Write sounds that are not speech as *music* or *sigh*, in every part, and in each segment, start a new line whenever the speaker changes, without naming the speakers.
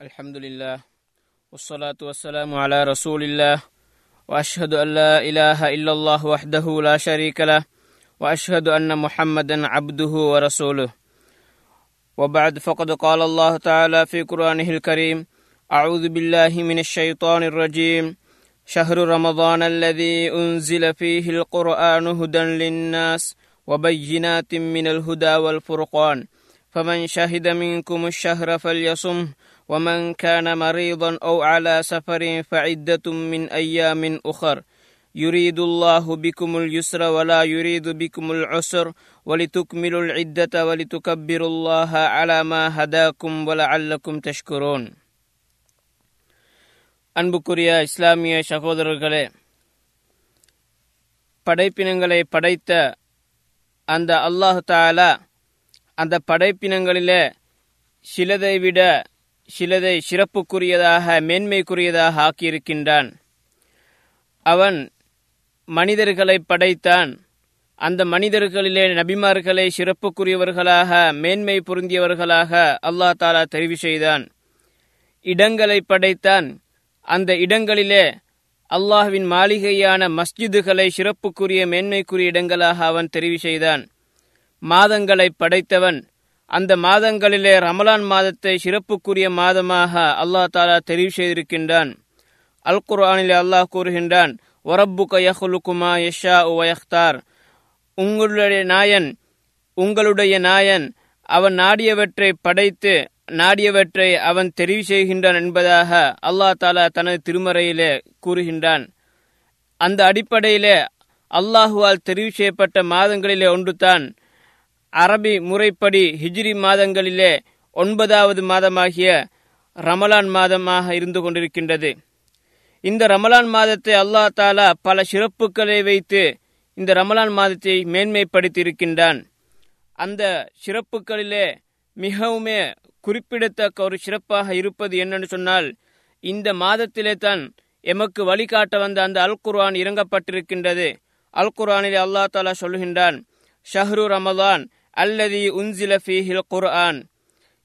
الحمد لله والصلاة والسلام على رسول الله وأشهد أن لا إله إلا الله وحده لا شريك له وأشهد أن محمدا عبده ورسوله. وبعد فقد قال الله تعالى في قرآنه الكريم أعوذ بالله من الشيطان الرجيم. شهر رمضان الذي أنزل فيه القرآن هدى للناس وبينات من الهدى والفرقان. فمن شهد منكم الشهر فليصم ومن كان مريضا أو على سفر فعدة من أيام أخر يريد الله بكم اليسر ولا يريد بكم العسر ولتكملوا العدة ولتكبروا الله على ما هداكم ولعلكم تشكرون அன்புக்குரிய இஸ்லாமிய சகோதரர்களே படைப்பினங்களை படைத்த அந்த அல்லாஹு தாலா அந்த படைப்பினங்களிலே சிலதை விட சிலதை சிறப்புக்குரியதாக மேன்மைக்குரியதாக ஆக்கியிருக்கின்றான். அவன் மனிதர்களை படைத்தான். அந்த மனிதர்களிலே நபிமார்களை சிறப்புக்குரியவர்களாக மேன்மை பொருந்தியவர்களாக அல்லாஹ் தாலா தெரிவு செய்தான். இடங்களை படைத்தான். அந்த இடங்களிலே அல்லாஹ்வின் மாளிகையான மஸ்ஜிதுகளை சிறப்புக்குரிய மேன்மைக்குரிய இடங்களாக அவன் தெரிவு செய்தான். மாதங்களை படைத்தவன் அந்த மாதங்களிலே ரமலான் மாதத்தை சிறப்புக்குரிய மாதமாக அல்லாஹ் தாலா தெரிவு செய்திருக்கின்றான். அல் குர்ஆனிலே அல்லாஹ் கூறுகின்றான் ஒரப்புக யஹ்லுக்குமா யஷா உவயக்தார் உங்களுடைய நாயன் உங்களுடைய நாயன் அவன் நாடியவற்றை படைத்து நாடியவற்றை அவன் தெரிவு செய்கின்றான் என்பதாக அல்லாஹ் தாலா தனது திருமறையிலே கூறுகின்றான். அந்த அடிப்படையிலே அல்லாஹுவால் தெரிவு செய்யப்பட்ட மாதங்களிலே ஒன்றுதான் அரபி முறைப்படி ஹிஜ்ரி மாதங்களிலே ஒன்பதாவது மாதமாகிய ரமலான் மாதமாக இருந்து கொண்டிருக்கின்றது. இந்த ரமலான் மாதத்தை அல்லாஹ் தாலா பல சிறப்புகளை வைத்து இந்த ரமலான் மாதத்தை மேன்மைப்படுத்தியிருக்கின்றான். அந்த சிறப்புகளிலே மிகவுமே குறிப்பிடத்தக்க ஒரு சிறப்பாக இருப்பது என்னன்னு சொன்னால் இந்த மாதத்திலே தான் எமக்கு வழிகாட்ட வந்த அந்த அல் குர்ஆன் இறங்கப்பட்டிருக்கின்றது. அல் குர்ஆனிலே அல்லா தாலா சொல்லுகின்றான் ஷஹ்ரு ரமலான் அல்லதி உன்சில ஃபீஹில் குர்ஆன்.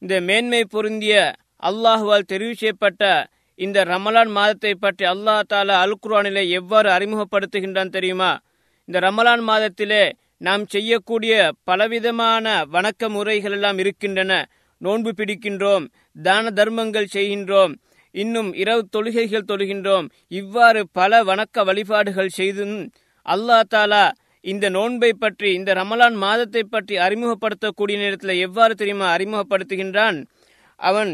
இந்த மேன்மை பொருந்திய அல்லாஹுவால் தெரிவு செய்யப்பட்ட இந்த ரமலான் மாதத்தை பற்றி அல்லாஹ் தாலா அல் குர்ஆனிலே எவ்வாறு அறிமுகப்படுத்துகின்றான் தெரியுமா? இந்த ரமலான் மாதத்திலே நாம் செய்யக்கூடிய பலவிதமான வணக்க முறைகள் எல்லாம் இருக்கின்றன. நோன்பு பிடிக்கின்றோம் தான தர்மங்கள் செய்கின்றோம் இன்னும் இரவு தொழுகைகள் தொழுகின்றோம். இவ்வாறு பல வணக்க வழிபாடுகள் செய்தும் அல்லா தாலா இந்த நோன்பை பற்றி இந்த ரமலான் மாதத்தை பற்றி அறிமுகப்படுத்தக்கூடிய நேரத்தில் எவ்வாறு தெரியுமா? அறிமுகப்படுத்துகின்றான் அவன்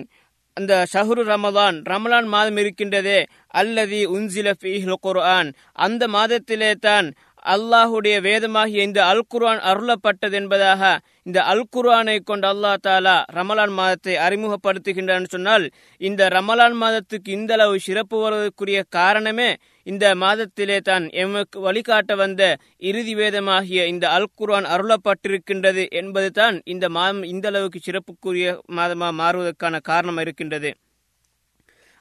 அந்த ஷஹ்ரு ரமலான் ரமலான் மாதம் இருக்கின்றதே அல்லது உன்சில ஃபீஹில் குர்ஆன். அந்த மாதத்திலே தான் அல்லாஹுடைய வேதமாகிய இந்த அல் குர்ஆன் அருளப்பட்டது என்பதாக இந்த அல் குர்ஆனை கொண்டு அல்லா தாலா ரமலான் மாதத்தை அறிமுகப்படுத்துகின்றான்னு சொன்னால் இந்த ரமலான் மாதத்துக்கு இந்த அளவு சிறப்பு வருவதற்குரிய காரணமே இந்த மாதத்திலே தான் எமக்கு வழிகாட்ட வந்த இறுதி வேதமாகிய இந்த அல் குர்ஆன் அருளப்பட்டிருக்கின்றது என்பது தான் இந்த மாதம் இந்த அளவுக்கு சிறப்புக்குரிய மாதமாக மாறுவதற்கான காரணம் இருக்கின்றது.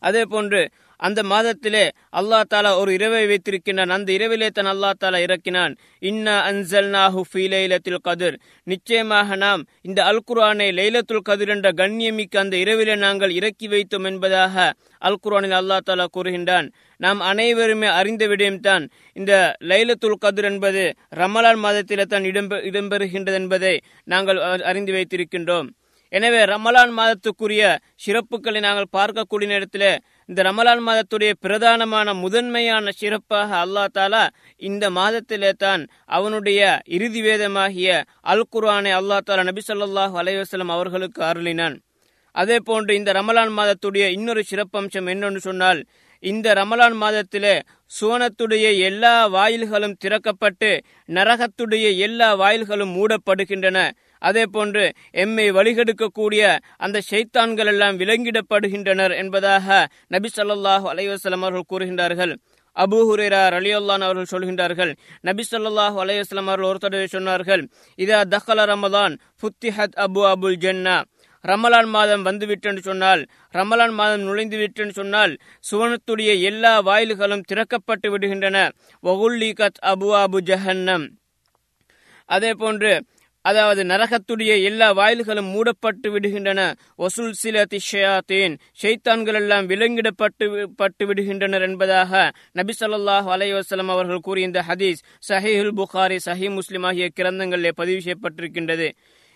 அதே போன்று அந்த மாதத்திலே அல்லா தாலா ஒரு இரவை வைத்திருக்கின்றான். அந்த இரவிலே தான் அல்லா தாலா இறக்கினான். இன்ன அன்சல்நாஹு ஃபி லைலத்தில் கதிர். நிச்சயமாக நாம் இந்த அல் குர்ஆனை லைலத்துல் கதிர் என்ற கண்ணியமிக்க அந்த இரவிலே நாங்கள் இறக்கி வைத்தோம் என்பதாக அல் குரானில் அல்லா தாலா கூறுகின்றான். நாம் அனைவருமே அறிந்த விடயம்தான் இந்த லைலத்துல் கதிர் என்பது ரமலான் மாதத்திலே தான் இடம்பெ இடம்பெறுகின்றது என்பதை நாங்கள் அறிந்து வைத்திருக்கின்றோம். எனவே ரமலான் மாதத்துக்குரிய சிறப்புகளை நாங்கள் பார்க்கக்கூடிய நேரத்தில் இந்த ரமலான் மாதத்துடைய பிரதானமான முதன்மையான சிறப்பாக அல்லா தாலா இந்த மாதத்திலே தான் அவனுடைய இறுதி வேதமாகிய அல் குர்ஆனை அல்லா தாலா நபி சொல்லாஹ் அலைவாஸ்லம் அவர்களுக்கு அருளினான். அதே போன்று இந்த ரமலான் மாதத்துடைய இன்னொரு சிறப்பம்சம் என்னென்னு சொன்னால் இந்த ரமலான் மாதத்திலே சுவனத்துடைய எல்லா வாயில்களும் திறக்கப்பட்டு நரகத்துடைய எல்லா வாயில்களும் மூடப்படுகின்றன. அதே போன்று எம்மை வழிகெடுக்கக்கூடிய அந்த ஷைத்தான்கள் எல்லாம் விலங்கிடப்படுகின்றனர் என்பதாக நபி சொல்லாஹு அலைவாஸ்லாம் அவர்கள் கூறுகின்றார்கள். அபு ஹுரேரா அலியுல்லான் அவர்கள் சொல்கின்றார்கள். நபி சொல்லாஹு அலைவாஸ்லாம் அவர்கள் ஒரு தடவை சொன்னார்கள் இதா தஹல ரமதான் ஃபுத்திஹத் அபு அபுல் ஜென்னா. ரமலான் மாதம் வந்துவிட்டென்று சொன்னால் ரமலான் மாதம் நுழைந்து விட்டென்று சொன்னால் சுவனத்துடைய எல்லா வாயில்களும் திறக்கப்பட்டு விடுகின்றன. வகுல்லி கத் அபு அபு ஜஹன்னம். அதே போன்று அதாவது நரகத்துடைய எல்லா வாயில்களும் மூடப்பட்டு விடுகின்றன. ஒசுல் சில திஷயாத்தேன் ஷைத்தான்கள் எல்லாம் விலங்கிடப்பட்டு பட்டு விடுகின்றனர் என்பதாக நபி சொல்லாஹ் அலைவாஸ்லம் அவர்கள் கூறிய இந்த ஹதீஸ் சஹீஹுல் புகாரி சஹி முஸ்லிம் ஆகிய கிரந்தங்களிலே பதிவு செய்யப்பட்டிருக்கின்றது.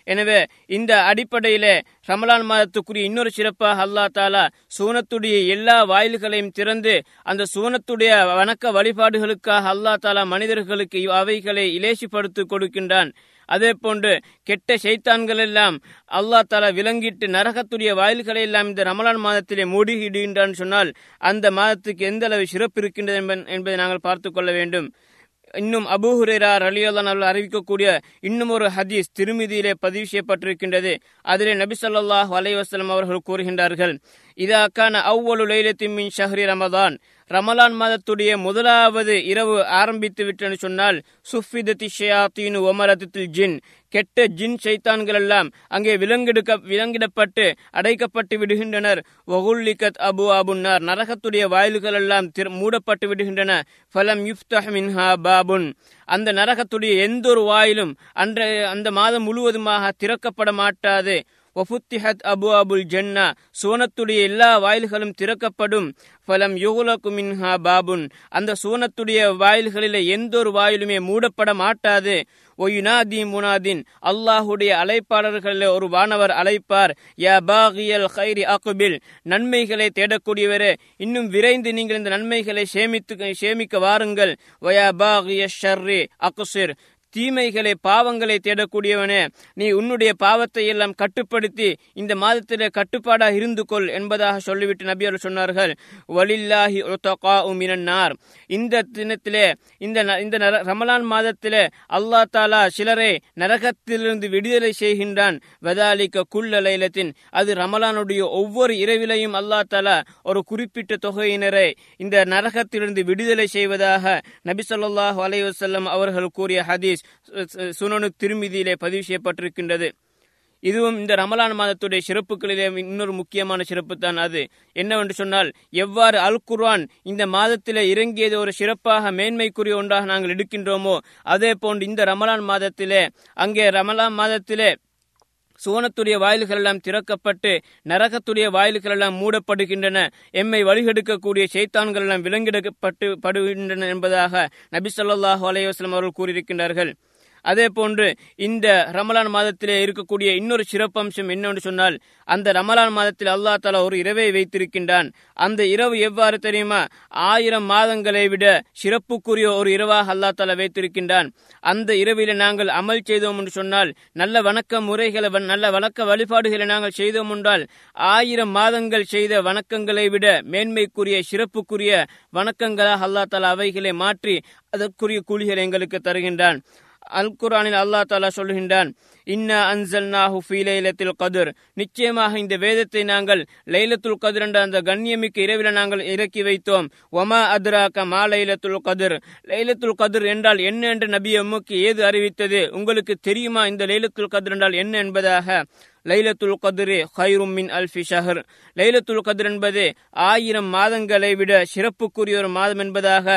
எனவே இந்த அடிப்படையிலே ரமலான் மாதத்துக்குரிய இன்னொரு சிறப்பாக அல்லா தாலா சூனத்துடைய எல்லா வாயில்களையும் திறந்து அந்த சூனத்துடைய வணக்க வழிபாடுகளுக்காக அல்லா தாலா மனிதர்களுக்கு அவைகளை இலேசிப்படுத்தி கொடுக்கின்றான். அதே போன்று கெட்ட செய்தான்கள் எல்லாம் அல்லா தலா விலங்கிட்டு நரகத்துடைய வாயில்களை எல்லாம் இந்த ரமலான் மாதத்திலே மூடிகிடுகின்றான் சொன்னால் அந்த மாதத்துக்கு எந்த அளவு சிறப்பு இருக்கின்றது என்பதை நாங்கள் பார்த்து கொள்ள வேண்டும். இன்னும் அபூஹுரேரா ரலியல்லான் அவர்கள் அறிவிக்கக்கூடிய இன்னும் ஒரு ஹதீஸ் திருமிதியிலே பதிவு செய்யப்பட்டிருக்கின்றது. அதிலே நபி சொல்லாஹ் அலைவாஸ்லம் அவர்கள் கூறுகின்றார்கள் இதாக்கான அவ்வளவு லைலத்தின் மின் ஷஹ்ரி ரமதான். ரமலான் மாதத்துடைய முதலாவது இரவு ஆரம்பித்து விட்டேன்னு சொன்னால் சுஃபிதத்தி ஷயாத்தீனு ஒமரத்தில் ஜின். கெட்ட ஜின் சைத்தான்கள் எல்லாம் அங்கே விலங்கெடுக்க விலங்கிடப்பட்டு அடைக்கப்பட்டு விடுகின்றனர். வகுல்லிகத் அபு அபுன்னார் நரகத்துடைய வாயில்கள் எல்லாம் மூடப்பட்டு விடுகின்றன. ஃபலம் யுஃப்தஹ் மின்ஹா பாபுன். அந்த நரகத்துடைய எந்த ஒரு வாயிலும் அன்றைய அந்த மாதம் முழுவதுமாக திறக்கப்பட மாட்டாது. ஒஃபுத்திஹத் அபு அபுல் ஜன்னா சூனத்துடைய எல்லா வாயில்களும் திறக்கப்படும் ஃபலம் யுகுலகு மின்ஹா பாபுன் அந்த சூனத்துடைய வாயில்களில் எந்த ஒரு வாயிலுமே மூடப்பட மாட்டாது. ஒயுனாதி முனாதின் அல்லாஹுடைய அழைப்பாளர்களில் ஒரு வானவர் அழைப்பார். யா பாகியல் ஹைரி அகுபில். நன்மைகளை தேடக்கூடியவரே இன்னும் விரைந்து நீங்கள் இந்த நன்மைகளை சேமித்து சேமிக்க வாருங்கள். வயா பாகிய ஷர்ரி அகுசிர். தீமைகளை பாவங்களை தேடக்கூடியவனே நீ உன்னுடைய பாவத்தை எல்லாம் கட்டுப்படுத்தி இந்த மாதத்திலே கட்டுப்பாடா இருந்து கொள் என்பதாக சொல்லிவிட்டு நபியர் சொன்னார்கள். வலில்லாஹி உமினார் இந்த தினத்திலே இந்த இந்த ரமலான் மாதத்திலே அல்லா தாலா சிலரை நரகத்திலிருந்து விடுதலை செய்கின்றான். வதாலிக்க குள்ள லைலத்தின் அது ரமலானுடைய ஒவ்வொரு இரவிலையும் அல்லா தாலா ஒரு குறிப்பிட்ட தொகையினரை இந்த நரகத்திலிருந்து விடுதலை செய்வதாக நபி சொல்லாஹ் அலைவசல்லம் அவர்கள் கூறிய ஹதீஸ். சுனனு திருமிதியிலே பதிவு செய்யப்பட்டிருக்கின்றது. இதுவும் இந்த ரமலான் மாதத்துடைய சிறப்புகளிலே இன்னொரு முக்கியமான சிறப்பு தான் அது. என்னவென்று சொன்னால் எவ்வாறு அல் குர்ஆன் இந்த மாதத்திலே இறங்கியது ஒரு சிறப்பாக மேன்மைக்குரிய ஒன்றாக நாங்கள் எடுக்கின்றோமோ அதே போன்று இந்த ரமலான் மாதத்திலே அங்கே ரமலான் மாதத்திலே சுவனத்துடைய வாயில்கள் எல்லாம் திறக்கப்பட்டு நரகத்துடைய வாயில்கள் எல்லாம் மூடப்படுகின்றன. எம்மை வழிகெடுக்கக்கூடிய செய்தான்கள் எல்லாம் விலங்கிடப்பட்டு படுகின்றன என்பதாக நபி சொல்லாஹு அலைவாஸ்லம் அவர்கள் கூறியிருக்கின்றார்கள். அதே போன்று இந்த ரமலான் மாதத்திலே இருக்கக்கூடிய இன்னொரு சிறப்பம்சம் என்னவென்று சொன்னால் அந்த ரமலான் மாதத்தில் அல்லா தாலா ஒரு இரவை வைத்திருக்கின்றான். அந்த இரவு எவ்வாறு தெரியுமா? ஆயிரம் மாதங்களை விட சிறப்புக்குரிய ஒரு இரவாக அல்லா தாலா வைத்திருக்கின்றான். அந்த இரவில நாங்கள் அமல் செய்தோம் என்று சொன்னால் நல்ல வணக்க முறைகளை நல்ல வணக்க வழிபாடுகளை நாங்கள் செய்தோம் என்றால் ஆயிரம் மாதங்கள் செய்த வணக்கங்களை விட மேன்மைக்குரிய சிறப்புக்குரிய வணக்கங்களாக அல்லா தாலா அவைகளை மாற்றி அதற்குரிய கூலிகளை எங்களுக்கு தருகின்றான். அல் குரானில் அல்லா தாலா சொல்கின்றான் இன்னா அன்சல் நாஹு லைலத்தில் கதிர். நிச்சயமாக இந்த வேதத்தை நாங்கள் லைலத்துல் கதிர் என்ற அந்த கண்ணியமிக்க இரவில் நாங்கள் இறக்கி வைத்தோம். ஒமா அத்ராக்க மா லைலத்துல் கதிர். லைலத்துல் கதிர் என்றால் என்ன என்று நபி அம்முக்கு ஏது அறிவித்தது? உங்களுக்கு தெரியுமா இந்த லைலத்துல் கதிர் என்றால் என்ன என்பதாக? லைலத்துல் கதிரே ஹைரும் மின் அல்ஃபி ஷஹர். லைலத்துல் கதிர் என்பது ஆயிரம் மாதங்களை விட சிறப்புக்குரிய ஒரு மாதம் என்பதாக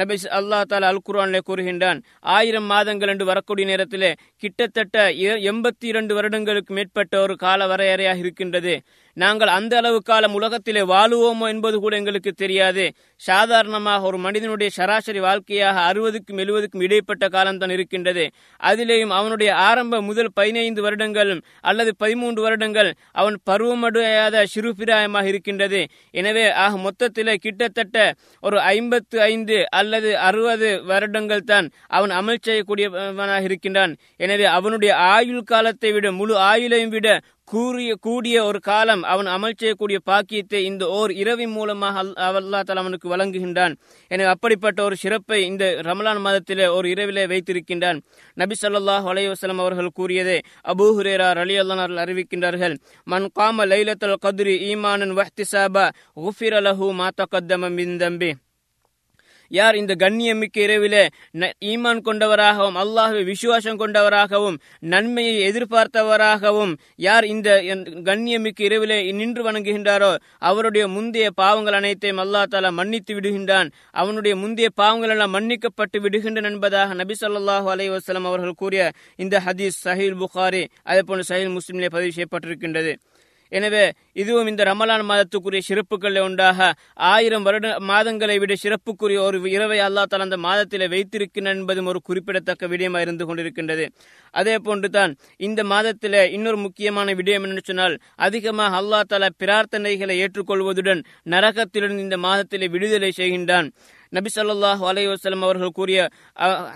நபி அல்லா தாலா அல் குரான்ல கூறுகின்றான். ஆயிரம் மாதங்கள் என்று வரக்கூடிய நேரத்திலே கிட்டத்தட்ட எண்பத்தி இரண்டு வருடங்களுக்கு மேற்பட்ட ஒரு கால வரையறையாக இருக்கின்றது. நாங்கள் அந்த அளவு காலம் உலகத்திலே வாழுவோமோ என்பது கூட எங்களுக்கு தெரியாது. சாதாரணமாக ஒரு மனிதனுடைய சராசரி வாழ்க்கையாக அறுபதுக்கும் எழுபதுக்கும் இடைப்பட்ட காலம்தான் இருக்கின்றது. அதிலேயும் அவனுடைய ஆரம்ப முதல் பதினைந்து வருடங்களும் அல்லது பதிமூன்று வருடங்கள் அவன் பருவமடையாத சிறுபிராயமாக இருக்கின்றது. எனவே ஆக மொத்தத்தில் கிட்டத்தட்ட ஒரு ஐம்பத்து ஐந்து அல்லது அறுபது வருடங்கள் தான் அவன் அமல் செய்யக்கூடியவனாக இருக்கின்றான். எனவே அவனுடைய ஆயுள் காலத்தை விட முழு ஆயுளையும் விட கூறிய கூடிய ஒரு காலம் அவன் அமல் செய்யக்கூடிய பாக்கியத்தை இந்த ஓர் இரவின் மூலமாக அல்லா தலா அவனுக்கு வழங்குகின்றான். எனவே அப்படிப்பட்ட ஒரு சிறப்பை இந்த ரமலான் மாதத்திலே ஒரு இரவிலே வைத்திருக்கின்றான். நபி சொல்லாஹ் அலைவசலம் அவர்கள் கூறியதை அபூ ஹுரேரா அலி அல்லான் அறிவிக்கின்றார்கள். மன் காம லைலத்தல் கத்ரி ஈமானன் வஹ்திசாபா உஃபிர் அலஹூ மாத்த கத்தம மின் தம்பி. யார் இந்த கண்ணியமிக்க இரவிலே ஈமான் கொண்டவராகவும் அல்லாஹுவை விசுவாசம் கொண்டவராகவும் நன்மையை எதிர்பார்த்தவராகவும் யார் இந்த கண்ணியமிக்க இரவிலே நின்று வணங்குகின்றாரோ அவருடைய முந்தைய பாவங்கள் அனைத்தையும் அல்லா தாலா மன்னித்து விடுகின்றான். அவனுடைய முந்தைய பாவங்கள் எல்லாம் மன்னிக்கப்பட்டு விடுகின்றன என்பதாக நபி சொல்லாஹு அலை வசலம் அவர்கள் கூறிய இந்த ஹதீஸ் சஹீல் புகாரி அதே போன்று சஹீல் முஸ்லிமிலே பதிவு செய்யப்பட்டிருக்கின்றது. எனவே இதுவும் இந்த ரமலான் மாதத்துக்குரிய சிறப்புகளில் உண்டாக ஆயிரம் வருட மாதங்களை விட சிறப்புக்குரிய ஒரு இரவை அல்லா தால அந்த மாதத்தில் வைத்திருக்கின்றன என்பதும் ஒரு குறிப்பிடத்தக்க விடயமாக இருந்து கொண்டிருக்கின்றது. அதே போன்று தான் இந்த மாதத்தில் இன்னொரு முக்கியமான விடயம் என்று சொன்னால் அதிகமாக அல்லா தால பிரார்த்தனைகளை ஏற்றுக்கொள்வதுடன் நரகத்திலிருந்து இந்த மாதத்தில் விடுதலை செய்கின்றான். நபி சொல்லாஹ் அலை வசலம் அவர்கள் கூறிய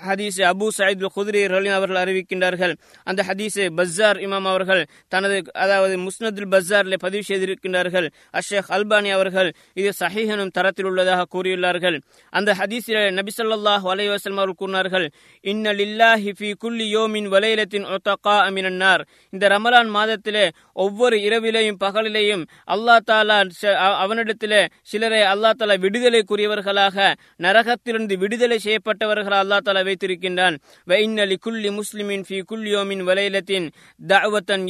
ஹதீஸ் அபு சயித் குதிரி அவர்கள் அறிவிக்கின்றார்கள். அந்த ஹதீஸ் பஸ்ஸார் இமாம் அவர்கள் தனது அதாவது முஸ்னதுல் பஸ்ஸாரில் பதிவு செய்திருக்கின்றார்கள். அஷேக் அல்பானி அவர்கள் இது சஹீஹனும் தரத்தில் உள்ளதாக கூறியுள்ளார்கள். அந்த ஹதீஸில் நபி சொல்லாஹ் அலை வசலம் அவர்கள் கூறினார்கள் இன்னலில்லாஹி ஃபி குல்லி யோமின் வலையிலத்தின் ஒத்தகா அமினார் இந்த ரமலான் மாதத்திலே ஒவ்வொரு இரவிலேயும் பகலிலேயும் அல்லா தாலா அவனிடத்திலே சிலரை அல்லா தாலா விடுதலைக்குரியவர்களாக நரகத்திலிருந்து விடுதலை செய்யப்பட்டவர்கள் அல்லா தாலா வைத்திருக்கின்றான். வைன்னலி குல்லி முஸ்லிமின் ஃபி குல்யோமின் வலைலத்தின் தஅவத்தன்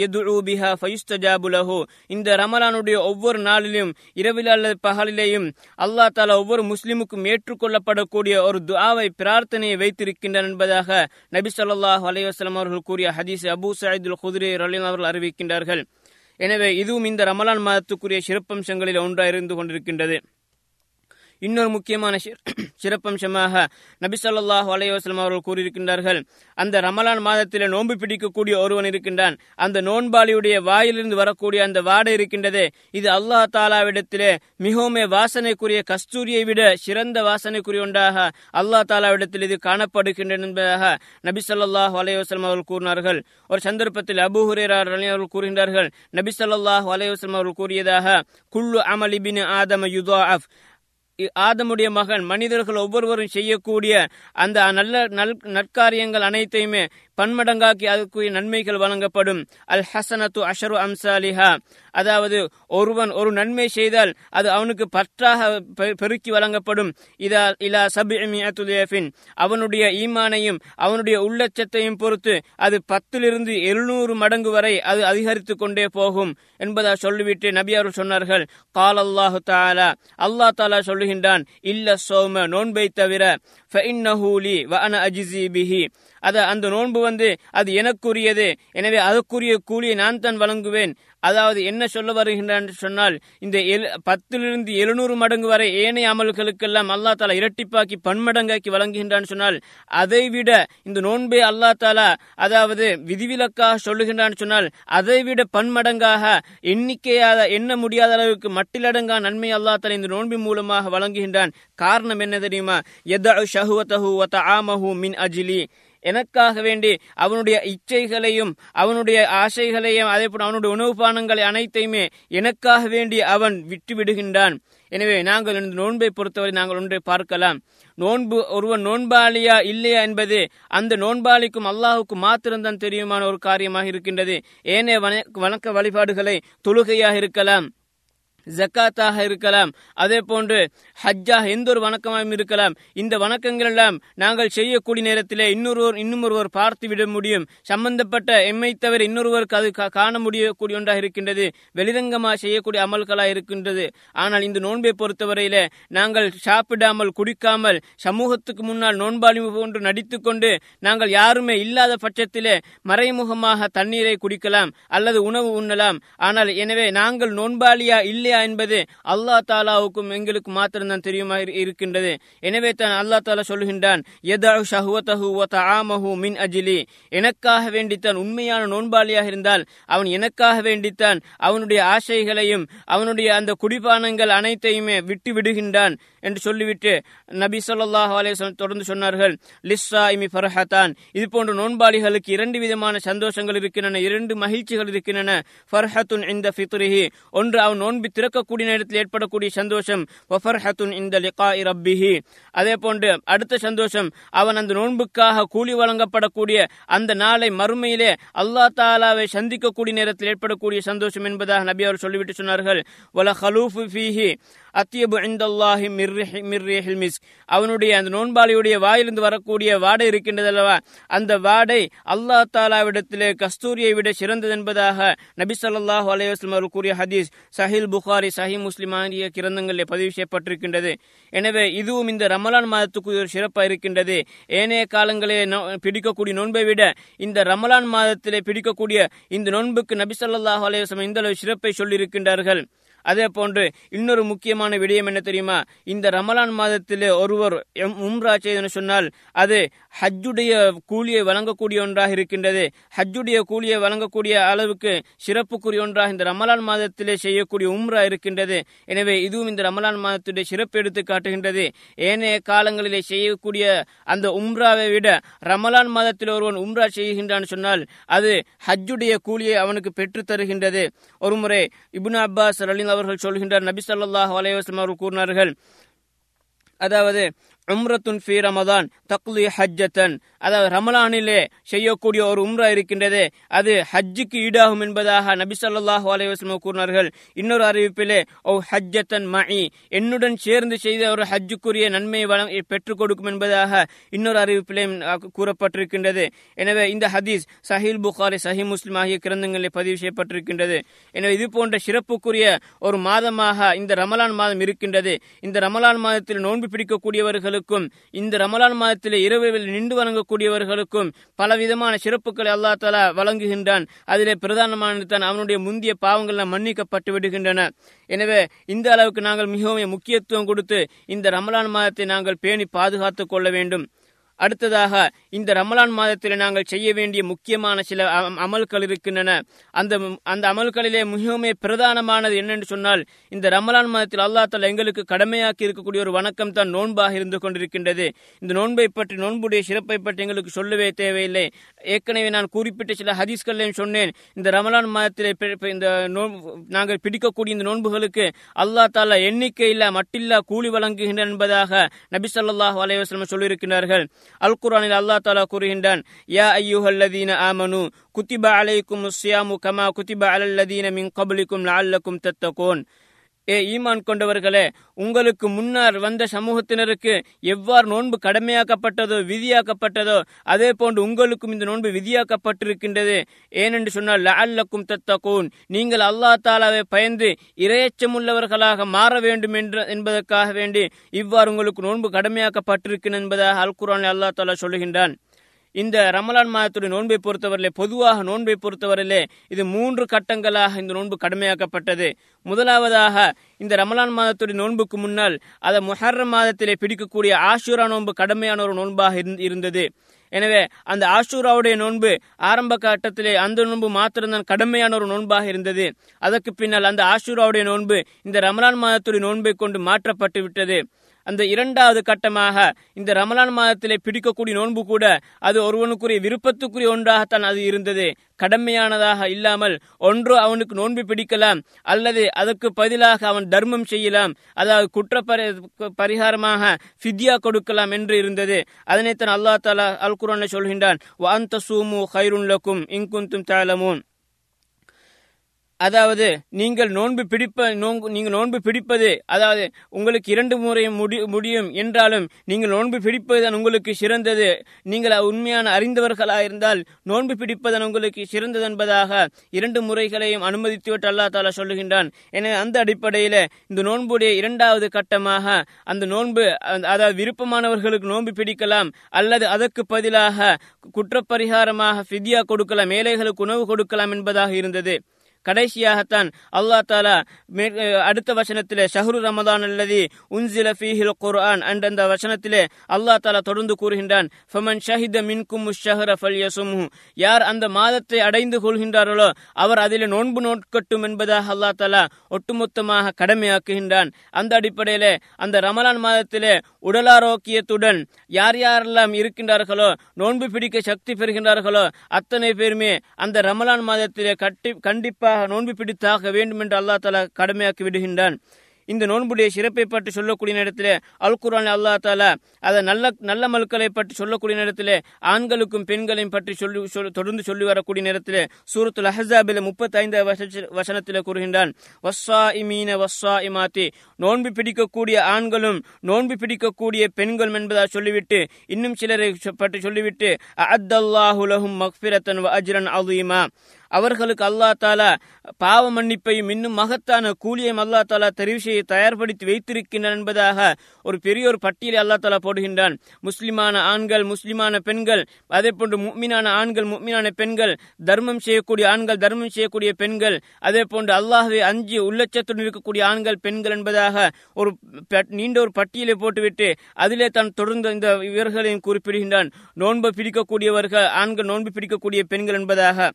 பிஹா ஃபயுஸ்தஜாபு லஹு. இந்த ரமலானுடைய ஒவ்வொரு நாளிலும் இரவில் அல்லது பகலிலேயும் அல்லா தாலா ஒவ்வொரு முஸ்லிமுக்கும் ஏற்றுக்கொள்ளப்படக்கூடிய ஒரு துஆவை பிரார்த்தனையை வைத்திருக்கின்றான் என்பதாக நபி சொல்லாஹ் அலைவாஸ்லாம் அவர்கள் கூறிய ஹதீஸ் அபு சயீதுல் குத்ரி ரலீம் அவர்கள் அறிவிக்கின்றார்கள். எனவே இதுவும் இந்த ரமலான் மாதத்துக்குரிய சிறப்பம்சங்களில் ஒன்றாக இருந்து கொண்டிருக்கின்றது. இன்னொரு முக்கியமான *clears throat* சிறப்பம்சமாக நபி சொல்லாஹு அவர்கள் கூறியிருக்கின்றார்கள். அந்த ரமலான் மாதத்தில் நோன்பு பிடிக்கக்கூடிய ஒருவன் இருக்கின்றான். அந்த நோன்பாளியுடைய வாயிலிருந்து வரக்கூடிய அந்த வாடை இருக்கின்றதே இது அல்லாஹ் தாலாவிடத்திலே மிகவும் வாசனைக்குரிய கஸ்தூரியை விட சிறந்த வாசனைக்குரிய ஒன்றாக அல்லாஹ் தாலாவிடத்தில் இது காணப்படுகின்றன என்பதாக நபி சொல்லாஹு அவர்கள் கூறினார்கள். ஒரு சந்தர்ப்பத்தில் அபு ஹுரேரார் அவர்கள் கூறுகின்றார்கள். நபி சொல்லாஹு அவர்கள் கூறியதாக குல்லு அமலிபின் ஆதம யுதா ஆதமுடைய மகன் மனிதர்கள் ஒவ்வொருவரும் செய்யக்கூடிய அந்த நல்ல நல் நற்காரியங்கள் அனைத்தையுமே பன்மடங்காக்கி அதுக்குரிய நன்மைகள் வழங்கப்படும். அல் ஹசனத்து அஷரு அம்சாலிஹா. அதாவது ஒருவன் ஒரு நன்மை செய்தால் அது அவனுக்கு பற்றாக பெருக்கி வழங்கப்படும். இதா இலா அவனுடைய ஈமானையும் அவனுடைய உள்ளச்சத்தையும் பொறுத்து அது பத்திலிருந்து எழுநூறு மடங்கு வரை அது அதிகரித்து கொண்டே போகும் என்பதா சொல்லிவிட்டு நபி அவர்கள் சொன்னார்கள் கால் அல்லாஹு தாலா அல்லா தாலா சொல்லுகின்றான் இல்ல சோம நோன்பை தவிர ஃபஇன்னஹூலி வ அன அஜிசி பிஹி. அத அந்த நோன்பு வந்து அது எனக்குரியது எனவே அதற்குரிய கூலியை நான் தான் வழங்குவேன். அதாவது என்ன சொல்ல வருகின்றான் சொன்னால் இந்த பத்திலிருந்து எழுநூறு மடங்கு வரை ஏனைய அமல்களுக்கெல்லாம் அல்லா தாலா இரட்டிப்பாக்கி பன்மடங்காக்கி வழங்குகின்றான் சொன்னால் அதை விட இந்த நோன்பை அல்லா தாலா அதாவது விதிவிலக்காக சொல்லுகின்றான் சொன்னால் அதை விட பன்மடங்காக எண்ணிக்கையாத எண்ண முடியாத அளவுக்கு மட்டிலடங்கா நன்மை அல்லா தாலா இந்த நோன்பின் மூலமாக வழங்குகின்றான். காரணம் என்ன தெரியுமா? எதா ஷஹுவத்தஹு வத ஆமஹு மின் அஜிலி. எனக்காக வேண்டி அவனுடைய இச்சைகளையும் அவனுடைய ஆசைகளையும் அதே போல அவனுடைய உணவு பானங்களை அனைத்தையுமே எனக்காக வேண்டி அவன் விட்டு விடுகின்றான் எனவே நாங்கள் இந்த நோன்பை பொறுத்தவரை நாங்கள் ஒன்றை பார்க்கலாம். நோன்பு ஒருவன் நோன்பாளியா இல்லையா என்பது அந்த நோன்பாளிக்கும் அல்லாஹுக்கும் மாத்திரம்தான் தெரியுமான ஒரு காரியமாக இருக்கின்றது. ஏனைய வணக்க வழிபாடுகளை தொழுகையாக இருக்கலாம். ஜக்காத்தாக இருக்கலாம். அதே போன்று ஹஜ்ஜாக எந்த ஒரு வணக்கமாகவும் இருக்கலாம். இந்த வணக்கங்கள் எல்லாம் நாங்கள் செய்யக்கூடிய நேரத்திலே இன்னொருவர் இன்னும் பார்த்து விட முடியும். சம்பந்தப்பட்ட எம்மை தவிர இன்னொருவருக்கு அது காண முடியக்கூடிய ஒன்றாக இருக்கின்றது. வெளிரங்கமாக செய்யக்கூடிய அமல்களாக இருக்கின்றது. ஆனால் இந்த நோன்பை பொறுத்தவரையில நாங்கள் சாப்பிடாமல் குடிக்காமல் சமூகத்துக்கு முன்னால் நோன்பாளி போன்று நடித்துக்கொண்டு நாங்கள் யாருமே இல்லாத பட்சத்திலே மறைமுகமாக தண்ணீரை குடிக்கலாம் அல்லது உணவு உண்ணலாம். ஆனால் எனவே நாங்கள் நோன்பாளியா இல்லை இல்லையா என்பது அல்லா தாலாவுக்கும் எங்களுக்கு மாத்திரம்தான் தெரியுமா இருக்கின்றது. எனவே தான் அல்லா தாலா சொல்லுகின்றான் மின் அஜிலி. எனக்காக வேண்டித்தான் உண்மையான நோன்பாளியாக இருந்தால் அவன் எனக்காக வேண்டித்தான் அவனுடைய ஆசைகளையும் அவனுடைய அந்த குடிபானங்கள் அனைத்தையுமே விட்டு விடுகின்றான் என்று சொல்லிவிட்டு நபி சொல்லாஹ் அலேஸ்வன் தொடர்ந்து சொன்னார்கள் லிஸ்ஸா இமி ஃபர்ஹத்தான் இது போன்ற நோன்பாளிகளுக்கு இரண்டு விதமான சந்தோஷங்கள் இருக்கின்றன இரண்டு மகிழ்ச்சிகள் இருக்கின்றன. ஃபர்ஹத்துன் இந்த ஃபித்ரிஹி. ஒன்று அவன் நோன்பு பிறக்கக்கூடிய நேரத்தில் ஏற்படக்கூடிய சந்தோஷம் இந்த ரப்பிஹி. அதே போன்று அடுத்த சந்தோஷம் அவன் அந்த நோன்புக்காக கூலி வழங்கப்படக்கூடிய அந்த நாளை மறுமையிலே அல்லா தாலாவை சந்திக்கக்கூடிய நேரத்தில் ஏற்படக்கூடிய சந்தோஷம் என்பதாக நபி அவர் சொல்லிவிட்டு சொன்னார்கள். வல அத்தியபு இந்தல்லாஹி மிர்ரிஹி மிர்ரிஹில் மிஸ் அவனுடைய அந்த நோன்பாளியுடைய வாயிலிருந்து வரக்கூடிய வாடை இருக்கின்றது அல்லவா அந்த வாடை அல்லாஹ் தாலாவிடத்திலே கஸ்தூரியை விட சிறந்தது என்பதாக நபி சொல்லாஹு அலைஹி அவர்கள் கூறிய ஹதீஸ் சஹீல் புகாரி சஹி முஸ்லிம் ஆகிய கிரந்தங்களில் பதிவு செய்யப்பட்டிருக்கின்றது எனவே இதுவும் இந்த ரமலான் மாதத்துக்கு ஒரு சிறப்பாக இருக்கின்றது. ஏனைய காலங்களில் நோ- பிடிக்கக்கூடிய நோன்பை விட இந்த ரமலான் மாதத்திலே பிடிக்கக்கூடிய இந்த நோன்புக்கு நபி சொல்லாஹு அலைஹி இந்த அளவு சிறப்பை சொல்லியிருக்கின்றார்கள்? அதே போன்று இன்னொரு முக்கியமான விடயம் என்ன தெரியுமா? இந்த ரமலான் மாதத்திலே ஒருவர் எம் உம்ரா செய்தன்னு சொன்னால் அது ஹஜ்ஜுடைய கூலியை வழங்கக்கூடிய ஒன்றாக இருக்கின்றது. ஹஜ்ஜுடைய கூலியை வழங்கக்கூடிய அளவுக்கு சிறப்புக்குரிய ஒன்றாக இந்த ரமலான் மாதத்திலே செய்யக்கூடிய உம்ரா இருக்கின்றது. எனவே இதுவும் இந்த ரமலான் மாதத்துடைய சிறப்பு எடுத்து காட்டுகின்றது. ஏனைய காலங்களிலே செய்யக்கூடிய அந்த உம்ராவை விட ரமலான் மாதத்தில் ஒருவன் உம்ரா செய்கின்றான் சொன்னால் அது ஹஜ்ஜுடைய கூலியை அவனுக்கு பெற்று தருகின்றது. ஒருமுறை இபுனா அப்பாஸ் அலி அவர்கள் சொல்கின்றார். நபி சொல்லாஹ் அலைவாஸ்லம் அவர்கள் கூறினார்கள். அதாவது உம்ரத்துன் ஃபி ரமதான் தக்லி ஹஜ்ஜத்தன். அதாவது ரமலானிலே செய்யக்கூடிய ஒரு உம்ரா இருக்கின்றது அது ஹஜ்ஜுக்கு ஈடாகும் என்பதாக நபி ஸல்லல்லாஹு அலைவாஸ்லம் கூறினார்கள். இன்னொரு அறிவிப்பிலே ஓ ஹஜ்ஜத்தன் மஇ என்னுடன் சேர்ந்து செய்த ஒரு ஹஜ்ஜுக்குரிய நன்மையை வளம் பெற்றுக் கொடுக்கும் என்பதாக இன்னொரு அறிவிப்பிலே கூறப்பட்டிருக்கின்றது. எனவே இந்த ஹதீஸ் சஹீல் புகாரி சஹி முஸ்லிம் ஆகிய கிரந்தங்களில் பதிவு செய்யப்பட்டிருக்கின்றது. எனவே இது போன்ற சிறப்புக்குரிய ஒரு மாதமாக இந்த ரமலான் மாதம் இருக்கின்றது. இந்த ரமலான் மாதத்தில் நோன்பு வணங்குபவர்களுக்கும் இந்த ரமலான் மாதத்தில் இரவில் நின்று வணங்கக்கூடியவர்களுக்கும் பலவிதமான சிறப்புகளை அல்லா தலா வழங்குகின்றான். அதிலே பிரதானமானது தான் அவனுடைய முந்திய பாவங்கள் மன்னிக்கப்பட்டு விடுகின்றன. எனவே இந்த அளவுக்கு நாங்கள் மிகவும் முக்கியத்துவம் கொடுத்து இந்த ரமலான் மாதத்தை நாங்கள் பேணி பாதுகாத்துக் கொள்ள வேண்டும். அடுத்ததாக இந்த ரமலான் மாதத்தில் நாங்கள் செய்ய வேண்டிய முக்கியமான சில அமல்கள் இருக்கின்றன. அந்த அந்த அமல்களிலே மிகவும் பிரதானமானது என்னென்று சொன்னால் இந்த ரமலான் மாதத்தில் அல்லாஹ் தலா எங்களுக்கு கடமையாக்கி இருக்கக்கூடிய ஒரு வணக்கம் தான் நோன்பாக இருந்து கொண்டிருக்கின்றது. இந்த நோன்பை பற்றி நோன்புடைய சிறப்பை பற்றி எங்களுக்கு சொல்லவே தேவையில்லை. ஏற்கனவே நான் குறிப்பிட்ட சில ஹதீஸ்களையும் சொன்னேன். இந்த ரமலான் மாதத்திலே பி- இந்த நோன்பு நாங்கள் பிடிக்கக்கூடிய இந்த நோன்புகளுக்கு அல்லாஹ் தாலா எண்ணிக்கையில்லா மட்டில்லா கூலி வழங்குகின்றன என்பதாக நபி சொல்லாஹ் அலைவாஸ்லம் சொல்லியிருக்கிறார்கள் சொல்லியிருக்கிறார்கள் அல் குர்ஆனில் அல்லாஹ் தாலா கூறுகின்றான் யா ஐயுஹல்லதீன ஆமனு குத்திப அலைக்கும் சியாமு கமா குத்திப அலல்லதீன மின் கபலிக்கும் லஅல்லக்கும் தத்தகூன் ஏ ஈமான் கொண்டவர்களே உங்களுக்கு முன்னர் வந்த சமூகத்தினருக்கு எவ்வாறு நோன்பு கடமையாக்கப்பட்டதோ விதியாக்கப்பட்டதோ அதே போன்று உங்களுக்கும் இந்த நோன்பு விதியாக்கப்பட்டிருக்கின்றது. ஏனென்று சொன்னால் லஅல்லக்கும் தத்தகூன். நீங்கள் அல்லாஹ் தாலாவை பயந்து இரையச்சமுள்ளவர்களாக மாற வேண்டும் என்று என்பதற்காக வேண்டி இவ்வாறு உங்களுக்கு நோன்பு கடமையாக்கப்பட்டிருக்கிறது என்பதாக அல் குரான் அல்லா தாலா சொல்லுகின்றான். இந்த ரமலான் மாதத்துடைய நோன்பை பொறுத்தவரையிலே பொதுவாக நோன்பை பொறுத்தவரையிலே இது மூன்று கட்டங்களாக இந்த நோன்பு கடமையாக்கப்பட்டது. முதலாவதாக இந்த ரமலான் மாதத்துடைய நோன்புக்கு முன்னால் அதை முஹர்ரம் மாதத்திலே பிடிக்கக்கூடிய ஆஷூரா நோன்பு கடமையான ஒரு நோன்பாக இருந்தது. எனவே அந்த ஆஷூராவுடைய நோன்பு ஆரம்ப கட்டத்திலே அந்த நோன்பு மாத்திரம்தான் கடமையான ஒரு நோன்பாக இருந்தது. அதற்கு பின்னால் அந்த ஆஷூராவுடைய நோன்பு இந்த ரமலான் மாதத்துடைய நோன்பை கொண்டு மாற்றப்பட்டு விட்டது. அந்த இரண்டாவது கட்டமாக இந்த ரமலான் மாதத்திலே பிடிக்கக்கூடிய நோன்பு கூட அது ஒருவனுக்குரிய விருப்பத்துக்குரிய ஒன்றாகத்தான் அது இருந்தது. கடமையானதாக இல்லாமல் ஒன்று அவனுக்கு நோன்பு பிடிக்கலாம் அல்லது அதற்கு பதிலாக அவன் தர்மம் செய்யலாம் அதாவது குற்ற பரிகாரமாக ஃபித்யா கொடுக்கலாம் என்று இருந்தது. அதனைத்தான் அல்லாஹ் தாலா அல் குர்ஆன்ல சொல்கின்றான் வாந்த சூமு ஹைருன்லக்கும் இங்குந்தும் இன்குந்தும் தாலமூன். அதாவது நீங்கள் நோன்பு பிடிப்ப நீங்கள் நோன்பு பிடிப்பது அதாவது உங்களுக்கு இரண்டு முறை முடி முடியும் என்றாலும் நீங்கள் நோன்பு பிடிப்பதுதான் உங்களுக்கு சிறந்தது. நீங்கள் உண்மையான அறிந்தவர்களாக இருந்தால் நோன்பு பிடிப்பதன் உங்களுக்கு சிறந்தது என்பதாக இரண்டு முறைகளையும் அனுமதித்துவிட்டு அல்லா தாலா சொல்லுகின்றான். எனவே அந்த அடிப்படையில் இந்த நோன்புடைய இரண்டாவது கட்டமாக அந்த நோன்பு அதாவது விருப்பமானவர்களுக்கு நோன்பு பிடிக்கலாம் அல்லது அதற்கு பதிலாக குற்றப்பரிகாரமாக ஃபித்யா கொடுக்கலாம் ஏழைகளுக்கு உணவு கொடுக்கலாம் என்பதாக இருந்தது. கடைசியாகத்தான் அல்லாஹ் தாலா மே- அடுத்த வசனத்திலே ஷஹ்ரு ரமதான் அல்லது உன்சில ஃபீஹில் குர்ஆன் என்ற அந்த வசனத்திலே அல்லாஹ் தாலா தொடர்ந்து கூறுகின்றான் ஃபமன் ஷஹித மின்கும் ஷஹர ஃபல்யசும்ஹு. யார் அந்த மாதத்தை அடைந்து கொள்கின்றார்களோ அவர் அதிலே நோன்பு நோட்கட்டும் என்பதாக அல்லாஹ் தாலா ஒட்டுமொத்தமாக கடமையாக்குகின்றான். அந்த அடிப்படையிலே அந்த ரமலான் மாதத்திலே உடலாரோக்கியத்துடன் யார் யாரெல்லாம் இருக்கின்றார்களோ நோன்பு பிடிக்க சக்தி பெறுகின்றார்களோ அத்தனை பேருமே அந்த ரமலான் மாதத்திலே கட்டி கண்டிப்பாக கட்டாராக நோன்பு பிடித்தாக வேண்டும் என்று அல்லா தாலா கடமையாக்கி விடுகின்றான். இந்த நோன்புடைய சிறப்பை பற்றி சொல்லக்கூடிய நேரத்தில் அல் குரான் அல்லா தாலா அதை நல்ல நல்ல மல்களை பற்றி சொல்லக்கூடிய நேரத்தில் ஆண்களுக்கும் பெண்களையும் பற்றி சொல்லி தொடர்ந்து சொல்லி வரக்கூடிய நேரத்தில் சூரத்துல் அஹாபில் முப்பத்தி ஐந்து வசனத்தில் கூறுகின்றான். வஸ்ஸா இமீன வஸ்ஸா இமாத்தி நோன்பு பிடிக்கக்கூடிய ஆண்களும் நோன்பு பிடிக்கக்கூடிய பெண்களும் என்பதாக சொல்லிவிட்டு இன்னும் சிலரை பற்றி சொல்லிவிட்டு அத்தல்லாஹுலஹும் மக்பிரத்தன் அஜ்ரன் அலீமா. அவர்களுக்கு அல்லா தாலா பாவ மன்னிப்பையும் இன்னும் மகத்தான கூலியையும் அல்லா தாலா தெரிவு செய்ய தயார்படுத்தி வைத்திருக்கின்றன என்பதாக ஒரு பெரிய ஒரு பட்டியலை அல்லா தாலா போடுகின்றான். முஸ்லிமான ஆண்கள் முஸ்லிமான பெண்கள் அதே போன்று முக்மீனான ஆண்கள் முக்மீனான பெண்கள் தர்மம் செய்யக்கூடிய ஆண்கள் தர்மம் செய்யக்கூடிய பெண்கள் அதே போன்று அல்லாஹை அஞ்சு உள்ளச்சத்துடன் இருக்கக்கூடிய ஆண்கள் பெண்கள் என்பதாக ஒரு நீண்ட ஒரு பட்டியலை போட்டுவிட்டு அதிலே தான் தொடர்ந்து இந்த இவர்களையும் குறிப்பிடுகின்றான். நோன்பு பிடிக்கக்கூடியவர்கள் ஆண்கள் நோன்பு பிடிக்கக்கூடிய பெண்கள் என்பதாக.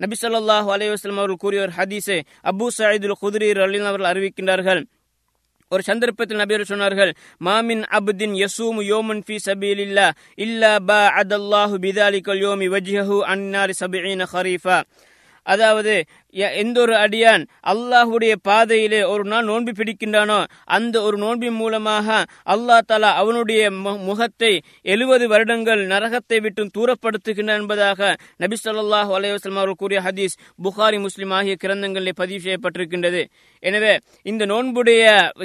நபி சொல்லாஹு அலைவாஸ்லம் அவர்கள் கூறிய ஒரு ஹதீஸை அபு சயீதுல் குதிரி அலின் அவர்கள் அறிவிக்கின்றார்கள் ஒரு சந்தர்ப்பத்தில் நபியர் சொன்னார்கள் மாமின் அப்தின் யசூமு யோமன் ஃபி சபீலில்லா இல்லா பா அதல்லாஹு பிதாலிகல் யோமி வஜ்ஹு அன்னாரி சபீன ஹரீஃபா அதாவது எந்த ஒரு அடியான் அல்லாஹுடைய பாதையிலே ஒரு நாள் நோன்பு பிடிக்கின்றானோ அந்த ஒரு நோன்பின் மூலமாக அல்லா தலா அவனுடைய முகத்தை எழுபது வருடங்கள் நரகத்தை விட்டு தூரப்படுத்துகின்றான் என்பதாக நபி சொல்லாஹு அலைவாஸ்லாம் அவர்கள் கூறிய ஹதீஸ் புகாரி முஸ்லிம் ஆகிய கிரந்தங்களிலே பதிவு செய்யப்பட்டிருக்கின்றது. எனவே இந்த நோன்புடைய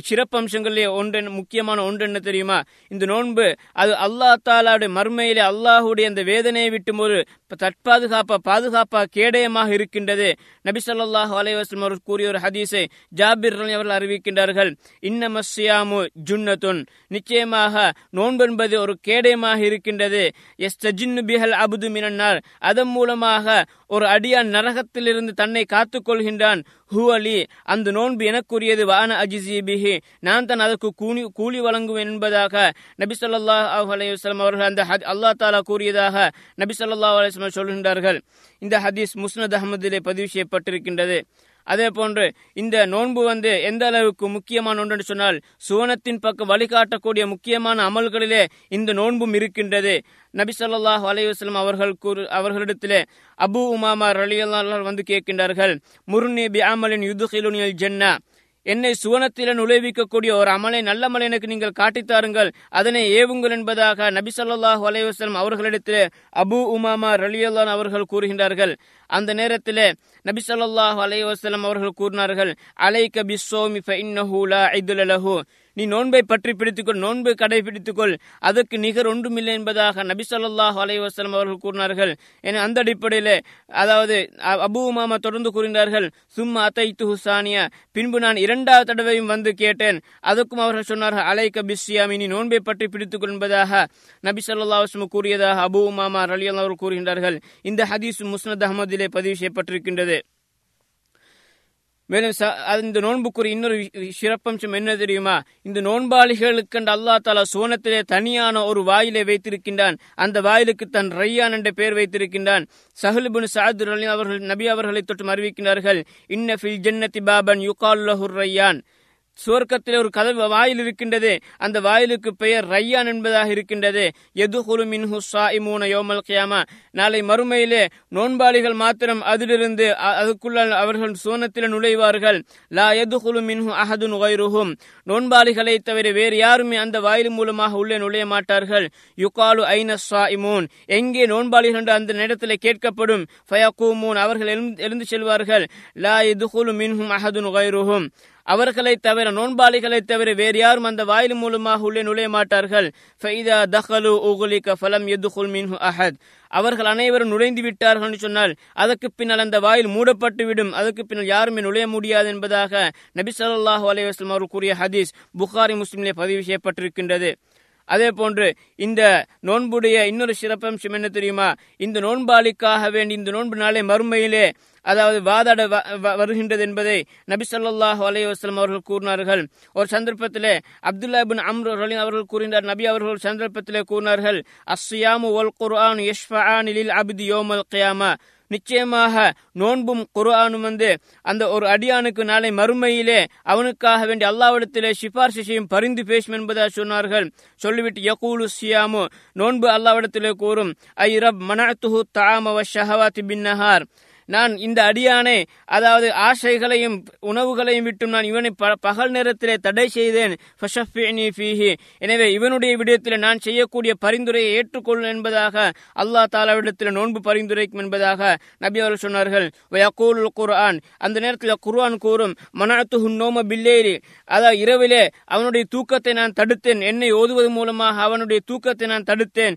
சிறப்பம்சங்களிலே ஒன்று முக்கியமான ஒன்று என்ன தெரியுமா? இந்த நோன்பு அது அல்லா தாலாவுடைய மர்மையிலே அல்லாஹுடைய அந்த வேதனையை விட்டும் ஒரு தற்பாதுகாப்பா பாதுகாப்பா கேடயமாக இருக்கின்றது. நபி சொல்லாஹு அலைவாஸ்லம் அவர்கள் கூறிய ஒரு ஹதீஸை ஜாபிர் அவர்கள் அறிவிக்கின்றார்கள். இன்னமஸ்யாமு ஜுன்னத்துன். நிச்சயமாக நோன்பு என்பது ஒரு கேடயமாக இருக்கின்றது. எஸ் தஜின்னு பிஹல் அபுது மினன்னார் அதன் மூலமாக ஒரு அடியான் நரகத்திலிருந்து தன்னை காத்துக் கொள்கின்றான். ஹுவலி அந்த நோன்பு எனக்குரியது. வான அஜிசி பிஹி. நான் தான் அதற்கு கூலி கூலி வழங்குவேன் என்பதாக நபி சொல்லா அலையம் அவர்கள் அந்த அல்லா தாலா கூறியதாக நபி சொல்லா அலையம் சொல்கின்றார்கள். இந்த ஹதீஸ் முஸ்னத் அகமதிலே பதிவு செய்யப்பட்டு செய்யப்பட்டிருக்கின்றது அதே போன்று இந்த நோன்பு வந்து எந்த அளவுக்கு முக்கியமான ஒன்று சொன்னால் சுவனத்தின் பக்கம் வழிகாட்டக்கூடிய முக்கியமான அமல்களிலே இந்த நோன்பும் இருக்கின்றது. நபி சொல்லாஹ் அலைவாஸ்லம் அவர்கள் கூறு அவர்களிடத்திலே அபு உமாமா ரலியல்லாஹ் வந்து கேட்கின்றார்கள் முர்னி பி அமலின் யுதுகிலுனியல் ஜென்னா. என்னை சுவனத்தில நுழைவிக்கக்கூடிய ஒரு அமலை நல்ல அமலை எனக்கு நீங்கள் காட்டித்தாருங்கள் அதனை ஏவுங்கள் என்பதாக நபி சொல்லாஹ் அலைவாஸ்லம் அவர்களிடத்திலே அபு உமாமா ரலியல்லான் அவர்கள் கூறுகின்றார்கள். அந்த நேரத்திலே நபி சொல்லாஹு அலைவாஸ்லம் அவர்கள் கூறினார்கள் அலைக்க பிஸ்ஸோமி ஃபஇன்னஹு லா நீ நோன்பை பற்றி பிடித்துக்கொள் நோன்பை கடைபிடித்துக்கொள். அதற்கு நிகர் ஒன்றுமில்லை என்பதாக நபி சொல்லாஹ் அலைவாஸ்லம் அவர்கள் கூறினார்கள். என அந்த அடிப்படையில் அதாவது அபு மாமா தொடர்ந்து கூறினார்கள் சும்மா அத்தைத்து ஹுசானியா பின்பு நான் இரண்டாவது தடவையும் வந்து கேட்டேன். அதற்கும் அவர்கள் சொன்னார்கள் அலைக்க பிஸ்யாமி நீ நோன்பை பற்றி பிடித்துக்கொள் என்பதாக நபி சொல்லா கூறியதாக அபு மாமா ரலியல் அவர்கள் கூறுகின்றார்கள். இந்த ஹதீஸ் முஸ்னத் அகமதிலே பதிவு செய்யப்பட்டிருக்கின்றது. மேலும் இந்த நோன்புக்குரிய இன்னொரு சிறப்பம்சம் என்ன தெரியுமா? இந்த நோன்பாளிகளுக்கு அல்லா தாலா சோனத்திலே தனியான ஒரு வாயிலை வைத்திருக்கின்றான். அந்த வாயிலுக்கு தன் ரையான் என்ற பெயர் வைத்திருக்கின்றான். சஹலுபின் சாது அவர்கள் நபி அவர்களை தொற்றும் அறிவிக்கிறார்கள் இன்ன ஃபில் ஜன்னதி பாபன் யுகால்லஹுர் ரையான். சுவர்க்கத்தில் ஒரு கதவு வாயில் இருக்கின்றது. அந்த வாயிலுக்கு பெயர் ரையான் என்பதாக இருக்கின்றது. எதுகுலு மின்ஹு சாயிமூன யோமல் கியாமா. நாளை மறுமையிலே நோன்பாளிகள் மாத்திரம் அதிலிருந்து அதுக்குள்ள அவர்கள் சோனத்தில் நுழைவார்கள். லா எதுகுலு மின்ஹு அஹதுன் வைருஹும் நோன்பாளிகளை தவிர வேறு யாருமே அந்த வாயில் மூலமாக உள்ளே நுழைய மாட்டார்கள். யுகாலு ஐன சாயிமூன். எங்கே நோன்பாளிகள் என்று அந்த நேரத்தில் கேட்கப்படும். ஃபயகூமூன். அவர்கள் எழுந்து செல்வார்கள். லா எதுகுலு மின்ஹும் அஹதுன் வைருஹும் அவர்களை தவிர நோன்பாளிகளை தவிர வேறு யாரும் அந்த வாயில் மூலமாக உள்ளே நுழைய மாட்டார்கள். ஃபைதா தஹலு உகுலிக ஃபலம் எதுகுல் மின்ஹு அஹத். அவர்கள் அனைவரும் நுழைந்து விட்டார்கள் என்று சொன்னால் அதற்கு பின்னால் அந்த வாயில் மூடப்பட்டுவிடும். அதற்கு பின்னால் யாருமே நுழைய முடியாது என்பதாக நபி சொல்லாஹு அலைவாஸ்லம் அவர்கள் கூறிய ஹதீஸ் புகாரி முஸ்லிமிலே பதிவு செய்யப்பட்டிருக்கின்றது. அதே போன்று இந்த நோன்புடைய இன்னொரு சிறப்பம்சம் என்ன தெரியுமா? இந்த நோன்பாளிக்காக வேண்டி இந்த நோன்பு நாளை மறுமையிலே அதாவது வாதாட வருகின்றது என்பதை நபி சொல்லாஹு அலைவாஸ்லம் அவர்கள் கூறினார்கள். ஒரு சந்தர்ப்பத்திலே அப்துல்லா பின் அம்ரு அவர்கள் கூறினார் நபி அவர்கள் சந்தர்ப்பத்திலே கூறினார்கள் அஸ்யாமு ஒல் குர்ஆன் யஷ்ஃபானிலில் அபிதி யோமல் கியாமா. நிச்சயமாக நோன்பும் குர்ஆனும் வந்து அந்த ஒரு அடியானுக்கு நாளை மறுமையிலே அவனுக்காக வேண்டி அல்லாவிடத்திலே சிபார்சு செய்யும் பரிந்து பேசும் என்பதாக சொன்னார்கள். சொல்லிவிட்டு யகூலு சியாமு நோன்பு அல்லாவிடத்திலே கூறும் ஐ ரப் மனத்துஹு தாமவ ஷஹவாத்தி பின்னஹார் நான் இந்த அடியானை அதாவது ஆசைகளையும் உணவுகளையும் விட்டும் நான் இவனை பகல் நேரத்திலே தடை செய்தேன். ஃபீஹி. எனவே இவனுடைய விடயத்தில் நான் செய்யக்கூடிய பரிந்துரையை ஏற்றுக்கொள்ளும் என்பதாக அல்லாஹ் தாலாவிடத்தில் நோன்பு பரிந்துரைக்கும் என்பதாக நபி அவர்கள் சொன்னார்கள். குர்ஆன். அந்த நேரத்தில் குர்ஆன் கூறும் மனத்து நோம பில்லேரி அதாவது இரவிலே அவனுடைய தூக்கத்தை நான் தடுத்தேன். என்னை ஓதுவது மூலமாக அவனுடைய தூக்கத்தை நான் தடுத்தேன்.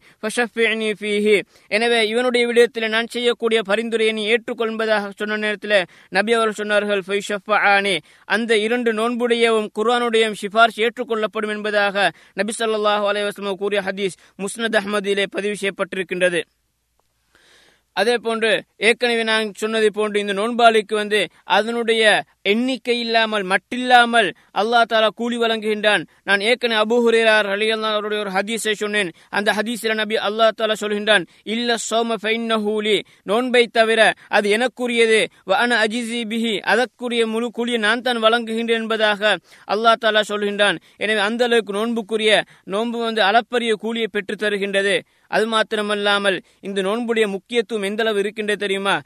ஃபீஹி. எனவே இவனுடைய விடயத்தில் நான் செய்யக்கூடிய பரிந்துரையை நீ கொள்வதாக சொன்ன நேரத்தில் நபி அவர்கள் சொன்னார்கள் ஃபைஷஃபஆனி. அந்த இரண்டு நோன்புடையவும் குர்ஆனுடையும் சிபார்ஷ் ஏற்றுக்கொள்ளப்படும் என்பதாக நபி சொல்லாஹு அலைவாஸ்லம் கூறிய ஹதீஸ் முஸ்னத் அஹமதிலே பதிவு செய்யப்பட்டிருக்கின்றது. அதே போன்று ஏற்கனவே நான் சொன்னதை போன்று இந்த நோன்பாளிக்கு வந்து அதனுடைய எண்ணிக்கை இல்லாமல் மட்டில்லாமல் அல்லாஹ் தாலா கூலி வழங்குகின்றான். நான் ஏற்கனவே அபு ஹுரேரார் அவருடைய ஒரு ஹதீஸை சொன்னேன். அந்த ஹதீஸில் நபி அல்லா தாலா சொல்கின்றான் இல்ல சோம ஃபைன்னஹூலி நோன்பை தவிர அது எனக்குரியது. வன அஜிசி பிஹி. அதற்குரிய முழு கூலியை நான் தான் வழங்குகின்றேன் என்பதாக அல்லாஹ் தாலா சொல்கின்றான். எனவே அந்த அளவுக்கு நோன்புக்குரிய நோன்பு வந்து அளப்பரிய கூலியை பெற்று தருகின்றது. அது மாத்திரமல்லாமல் இந்த நோன்புடைய முக்கியத்துவம் எந்த அளவு இருக்கின்றது தெரியுமா?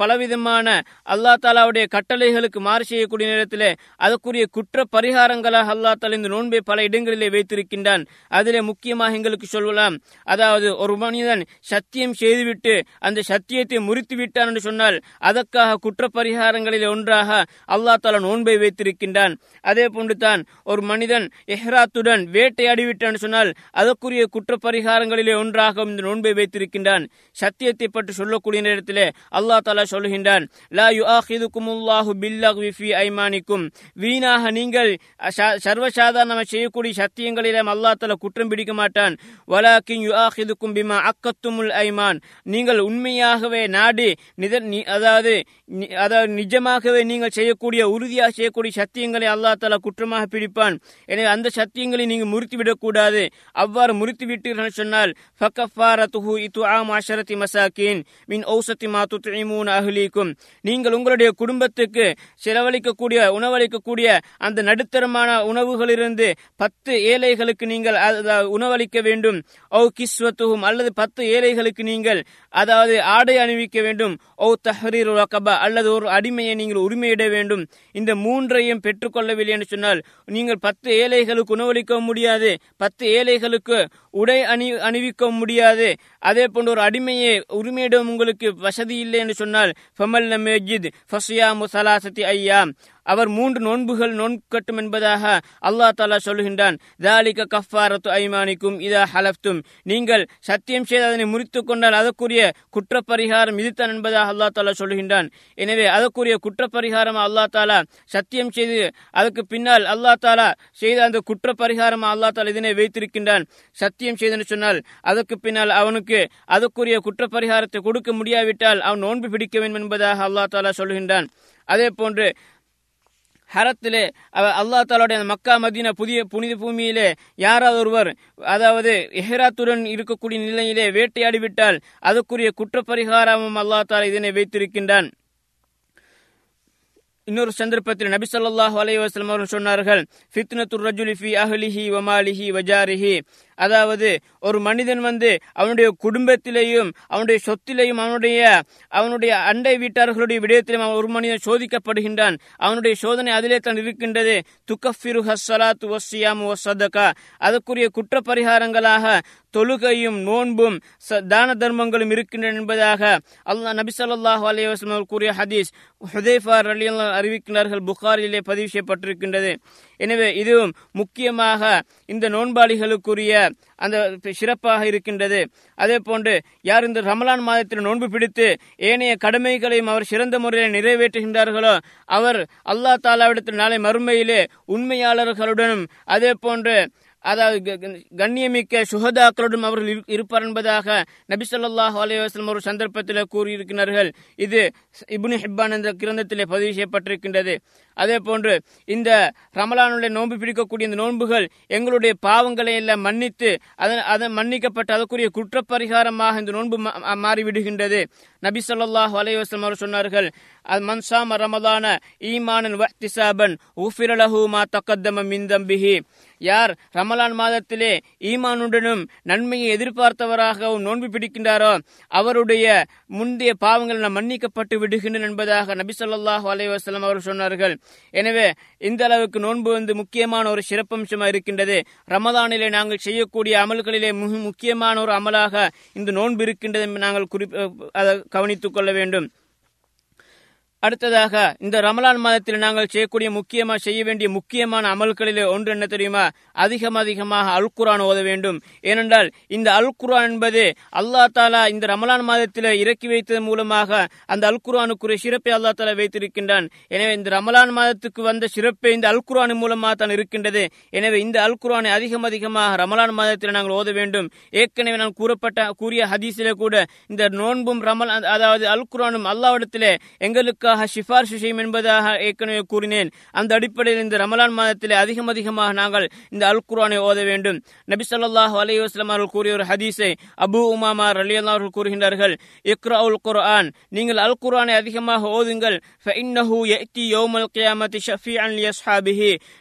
பலவிதமான அல்லா தாலாவுடைய கட்டளைகளுக்கு மாறு செய்யக்கூடிய நேரத்திலே அதற்குரிய குற்ற பரிகாரங்களாக அல்லா தாலா இந்த நோன்பை பல இடங்களிலே வைத்திருக்கின்றான். அதிலே முக்கியமாக எங்களுக்கு சொல்லலாம். அதாவது ஒரு மனிதன் சத்தியம் செய்துவிட்டு அந்த சத்தியத்தை முறித்து விட்டான் என்று சொன்னால் அதற்காக குற்ற பரிகாரங்களிலே ஒன்றாக அல்லா தாலா நோன்பை வைத்திருக்கின்றான். அதே போன்று தான் ஒரு மனிதன் எஹ்ராத்துடன் வேட்டையாடி விட்டான் சொன்னால் அதற்குரிய குற்ற பரிகாரங்களிலே ஒன்றாக இந்த நோன்பை வைத்திருக்கின்றான். சத்தியத்தை பற்றி சொல்லக்கூடிய நேரத்திலே அல்லாஹ் தலா சொல்லுகின்றான் லா யுஆஹிதுகுமுல்லாஹு பில்லஹ்வி ஃபீ ஐமானிக்கும். வீணாக நீங்கள் ச- சர்வசாதாரணமாக செய்யக்கூடிய சத்தியங்களிலே அல்லாஹ் தலா குற்றம் பிடிக்க மாட்டான். வலாக்கின் யுஆஹிதுக்கும் பிமா அக்கத்துமுல் ஐமான். நீங்கள் உண்மையாகவே நாடி நித அதாவது அதாவது நிஜமாகவே நீங்கள் செய்யக்கூடிய உறுதியாக செய்யக்கூடிய சத்தியங்களை அல்லாஹ் தலா குற்றமாக பிடிப்பான். எனவே அந்த சத்தியங்களை நீங்கள் முறித்து விடக்கூடாது அவ்வாறு முறித்து விட்டீர்கள் சொன்னால் ஃபக்கஃபாரத்துஹு இத்துஆம் அஷரத்தி மசாக்கின் மின் ஔசத்தி மாத்து துத்இமூன அஹ்லீக்கும் நீங்கள் உங்களுடைய குடும்பத்துக்கு செலவழிக்கக்கூடிய உணவளிக்கக்கூடிய அந்த நடுத்தரமான உணவுகளிலிருந்து பத்து ஏழைகளுக்கு நீங்கள் உணவளிக்க வேண்டும். ஓ கிஸ்வத்துகும் அல்லது பத்து ஏழைகளுக்கு நீங்கள் அதாவது ஆடை அணிவிக்க வேண்டும். ஓ தஹரீர் ரகபா அல்லது ஒரு அடிமையை நீங்கள் உரிமையிட வேண்டும். இந்த மூன்றையும் பெற்றுக்கொள்ளவில்லை என்று சொன்னால் நீங்கள் பத்து ஏழைகளுக்கு உணவளிக்க முடியாது. பத்து ஏழைகளுக்கு உடை அணி அணிவிக்க முடியாது. அதே போன்ற ஒரு அடிமையை உரிமையிடம் உங்களுக்கு வசதி இல்லை என்று சொன்னால் ஃபமல் மேஜித் ஃபசியாமு சலாசத்தி ஐயாம் அவர் மூன்று நோன்புகள் நோன்கட்டும் என்பதாக அல்லாஹ் தாலா சொல்லுகின்றான். தாலிக கஃபாரத்து ஐமானிக்கும் இதா ஹலப்தும் நீங்கள் சத்தியம் செய்து அதனை முறித்துக் கொண்டால் அதற்குரிய குற்றப்பரிகாரம் இதுதான் என்பதாக அல்லாஹ் தாலா சொல்லுகின்றான். எனவே அதற்குரிய குற்றப்பரிகாரம் அல்லாஹ் தாலா சத்தியம் செய்து அதற்கு பின்னால் அல்லாஹ் தாலா செய்த அந்த குற்றப்பரிகாரம் அல்லாஹ் தாலா இதனை வைத்திருக்கின்றான். சத்தியம் செய்தென்று சொன்னால் அதற்கு பின்னால் அவனுக்கு அதற்குரிய குற்றப்பரிகாரத்தை கொடுக்க முடியாவிட்டால் அவன் நோன்பு பிடிக்க வேண்டும் என்பதாக அல்லாஹ் தாலா சொல்லுகின்றான். அதே போன்று ஹரத்திலே அல்லா தாலாவுடைய மக்கா மதீனா புதிய புனித பூமியிலே யாராவது ஒருவர் அதாவது எஹ்ராத்துடன் இருக்கக்கூடிய நிலையிலே வேட்டையாடி விட்டால் அதற்குரிய குற்றப்பரிகாரமும் அல்லாஹ் தாலா இதனை வைத்திருக்கின்றான். இன்னொரு சந்தர்ப்பத்தில் நபி ஸல்லல்லாஹு அலைஹி அவர்கள் சொன்னார்கள் ஃபித்னத்துர் ரஜுலி ஃபி அஹ்லிஹி வமாலிஹி வஜாரிஹி அதாவது ஒரு மனிதன் வந்து அவனுடைய குடும்பத்திலேயும் அவனுடைய சொத்திலேயும் அவனுடைய அவனுடைய அண்டை வீட்டார்களுடைய விடயத்திலும் அவன் ஒரு மனிதன் சோதிக்கப்படுகின்றான். அவனுடைய சோதனை அதிலே தான் இருக்கின்றது. துக்கஃபிரு ஹஸ்ஸலாத்து ஒஸ்ஸியாம் வஸ்ஸதகா. அதற்குரிய குற்ற பரிகாரங்களாக தொழுகையும் நோன்பும் ச- தான தர்மங்களும் இருக்கின்றன என்பதாக அல்லாஹ் நபி ஸல்லல்லாஹு அலைஹி வஸல்லம் கூறிய ஹதீஸ் ஹுதேஃபார் ரலியல்லாஹு அறிவிக்கிறார்கள் புகாரிலே பதிவு செய்யப்பட்டிருக்கின்றது. எனவே இதுவும் முக்கியமாக இந்த நோன்பாளிகளுக்குரிய அந்த சிறப்பாக இருக்கின்றது. அதே போன்று யார் இந்த ரமலான் மாதத்தில் நோன்பு பிடித்து ஏனைய கடமைகளையும் அவர் சிறந்த முறையில் நிறைவேற்றுகின்றார்களோ அவர் அல்லாஹ் தாலாவிடத்தில் நாளை மறுமையிலே உண்மையாளர்களுடனும் அதே போன்று அதாவது கண்ணியமிக்க சுகதாக்களுடன் அவர்கள் இரு- இருப்பார் என்பதாக நபி சொல்லாஹ் அலைவாஸ்லம் ஒரு சந்தர்ப்பத்தில் கூறியிருக்கிறார்கள். இது இபுனி ஹிப்பான் என்ற கிரந்தத்திலே பதிவு செய்யப்பட்டிருக்கின்றது. அதே போன்று இந்த ரமலானுடைய நோன்பு பிடிக்கக்கூடிய இந்த நோன்புகள் எங்களுடைய பாவங்களை எல்லாம் மன்னித்து அதன் அதன் மன்னிக்கப்பட்டு அதற்குரிய குற்றப்பரிகாரமாக இந்த நோன்பு மா- மாறிவிடுகின்றது. நபி சொல்லாஹ் அலைவாஸ்லம் அவர் சொன்னார்கள் மன்சாம ரமதான ஈமானன் வஹ்திசாபன் உஃபிரலஹு மா தக்கத்தம மிந்தம்பிஹி யார் ரமலான் மாதத்திலே ஈமானுடனும் நன்மையை எதிர்பார்த்தவராகவும் நோன்பு பிடிக்கின்றாரோ அவருடைய முந்தைய பாவங்கள் நாம் மன்னிக்கப்பட்டு விடுகின்றன என்பதாக நபி சொல்லாஹு அலைவாஸ்லாம் அவர்கள் சொன்னார்கள். எனவே இந்த அளவுக்கு நோன்பு வந்து முக்கியமான ஒரு சிறப்பம்சமாக இருக்கின்றது. ரமதானிலே நாங்கள் செய்யக்கூடிய அமல்களிலே மிக முக்கியமான ஒரு அமலாக இந்த நோன்பு இருக்கின்றது என்று நாங்கள் குறிப் அதை கவனித்துக் கொள்ள வேண்டும். அடுத்ததாக இந்த ரமலான் மாதத்தில் நாங்கள் செய்யக்கூடிய முக்கியமாக செய்ய வேண்டிய முக்கியமான அமல்களிலே ஒன்று என்ன தெரியுமா? அதிகம் அதிகமாக அல் குரான் ஓத வேண்டும். ஏனென்றால் இந்த அல் குரான் என்பது அல்லா தாலா இந்த ரமலான் மாதத்தில் இறக்கி வைத்ததன் மூலமாக அந்த அல் குரானுக்குரிய சிறப்பை அல்லா தாலா வைத்திருக்கின்றான். எனவே இந்த ரமலான் மாதத்துக்கு வந்த சிறப்பை இந்த அல் குரான் மூலமாக தான் இருக்கின்றது. எனவே இந்த அல் குரானை அதிகம் அதிகமாக ரமலான் மாதத்தில் நாங்கள் ஓத வேண்டும். ஏற்கனவே நான் கூறப்பட்ட கூறிய ஹதீஸிலே கூட இந்த நோன்பும் ரமலான் அதாவது அல் குரானும் அல்லாவிடத்திலே எங்களுக்காக சிபார்சு செய்யும் என்பதாக ஏற்கனவே கூறினேன். அந்த அடிப்படையில் இந்த ரமலான் மாதத்திலே அதிகம் அதிகமாக நாங்கள் இந்த அல் குரானை ஓத வேண்டும். நபி சொல்லாஹ் அலைஹி அவர்கள் கூறிய ஒரு ஹதீஸை அபு உமாமா ரலியல்லாஹு அவர்கள் கூறுகின்றார்கள். இக்ராஉல் குர்ஆன் நீங்கள் அல் குரானை அதிகமாக ஓதுங்கள்.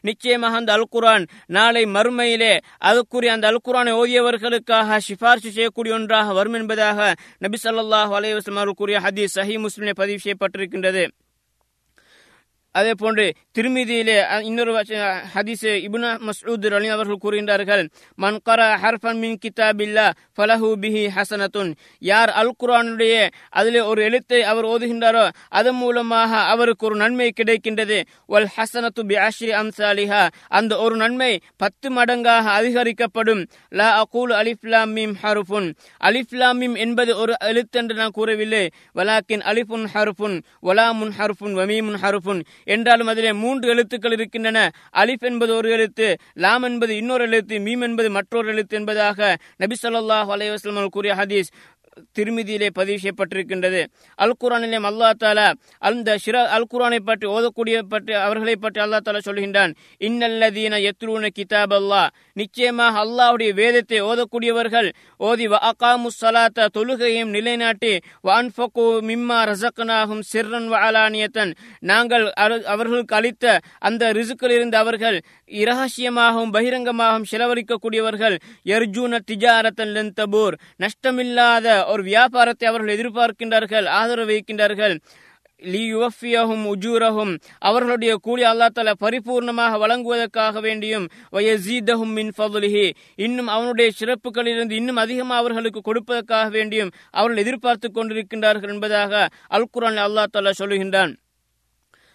நிச்சயமாக அந்த அல் குரான் நாளை மறுமையிலே அதுக்குரிய அந்த அல் குரானை ஓதியவர்களுக்காக சிபார்சு செய்யக்கூடிய ஒன்றாக வரும் என்பதாக நபி ஸல்லல்லாஹு அலைஹி அவர்கள் கூறிய ஹதீஸ் சஹி முஸ்லிமே பதிவு செய்யப்பட்டிருக்கின்றது. அதே போன்று திருமீதியிலே இன்னொரு ஹதீஸ் இபுனா மஸ்ஊத் அலி அவர்கள் கூறுகின்றார்கள் மன் கர ஹர்ஃபன் மின் கிதாபில்லா ஃபலஹு பிஹி ஹசனத்துன். யார் அல் குரானுடைய அதிலே ஒரு எழுத்தை அவர் ஓதுகின்றாரோ அதன் மூலமாக அவருக்கு ஒரு நன்மை கிடைக்கின்றது. வல் ஹசனத்து பி அஷ்ரி அம்சாலிஹா. அந்த ஒரு நன்மை பத்து மடங்காக அதிகரிக்கப்படும். லா அகூல் அலிஃப்லாம் மீம் ஹருஃபுன். அலிஃப்லாம் மீம் என்பது ஒரு எழுத்து என்று நான் கூறவில்லை. வலாக்கின் அலிஃபுன் ஹருஃபுன். வலாமுன் ஹருஃபுன். வமீமுன் ஹருஃபுன். என்றாலும் அதிலே மூன்று எழுத்துக்கள் இருக்கின்றன. அலிஃப் என்பது ஒரு எழுத்து லாம் என்பது இன்னொரு எழுத்து மீம் என்பது மற்றொரு எழுத்து என்பதாக நபி சொல்லாஹ் அலைஹி கூறிய ஹதீஸ். திருமிதியிலே பதிவு செய்யப்பட்டிருக்கின்றது. அல் குரானிலே அல்லா தாலா அந்த சிற அல் குரானை பற்றி ஓதக்கூடிய பற்றி அவர்களை பற்றி அல்லா தாலா சொல்கின்றான் இன்னல்லதீன எத்ரூன கிதாப் அல்லா நிச்சயமாக அல்லாஹ்வுடைய வேதத்தை ஓதக்கூடியவர்கள் ஓதி வ அகாமு சலாத்த தொழுகையும் நிலைநாட்டி வான்ஃபகு மிம்மா ரசக்கனாகும் சிறன் வாலானியத்தன் நாங்கள் அவர்களுக்கு அளித்த அந்த ரிசுக்கில் இருந்து அவர்கள் இரகசியமாகவும் பகிரங்கமாகவும் செலவழிக்கக்கூடியவர்கள் எர்ஜூன திஜாரத்தன் லென் தபூர் நஷ்டமில்லாத ஒரு வியாபாரத்தை அவர்கள் எதிர்பார்க்கின்றார்கள் ஆதரவு வைக்கின்றார்கள். லியுவஃபியஹும் உஜூரஹும் அவர்களுடைய கூலி அல்லா தலா பரிபூர்ணமாக வழங்குவதற்காக வேண்டியும் வயசீதஹும் மின் ஃபதுலிஹி இன்னும் அவனுடைய சிறப்புகளிலிருந்து இன்னும் அதிகமாக அவர்களுக்கு கொடுப்பதற்காக வேண்டியும் அவர்கள் எதிர்பார்த்து கொண்டிருக்கின்றார்கள் என்பதாக அல் குரான் அல்லா தலா சொல்லுகின்றான்.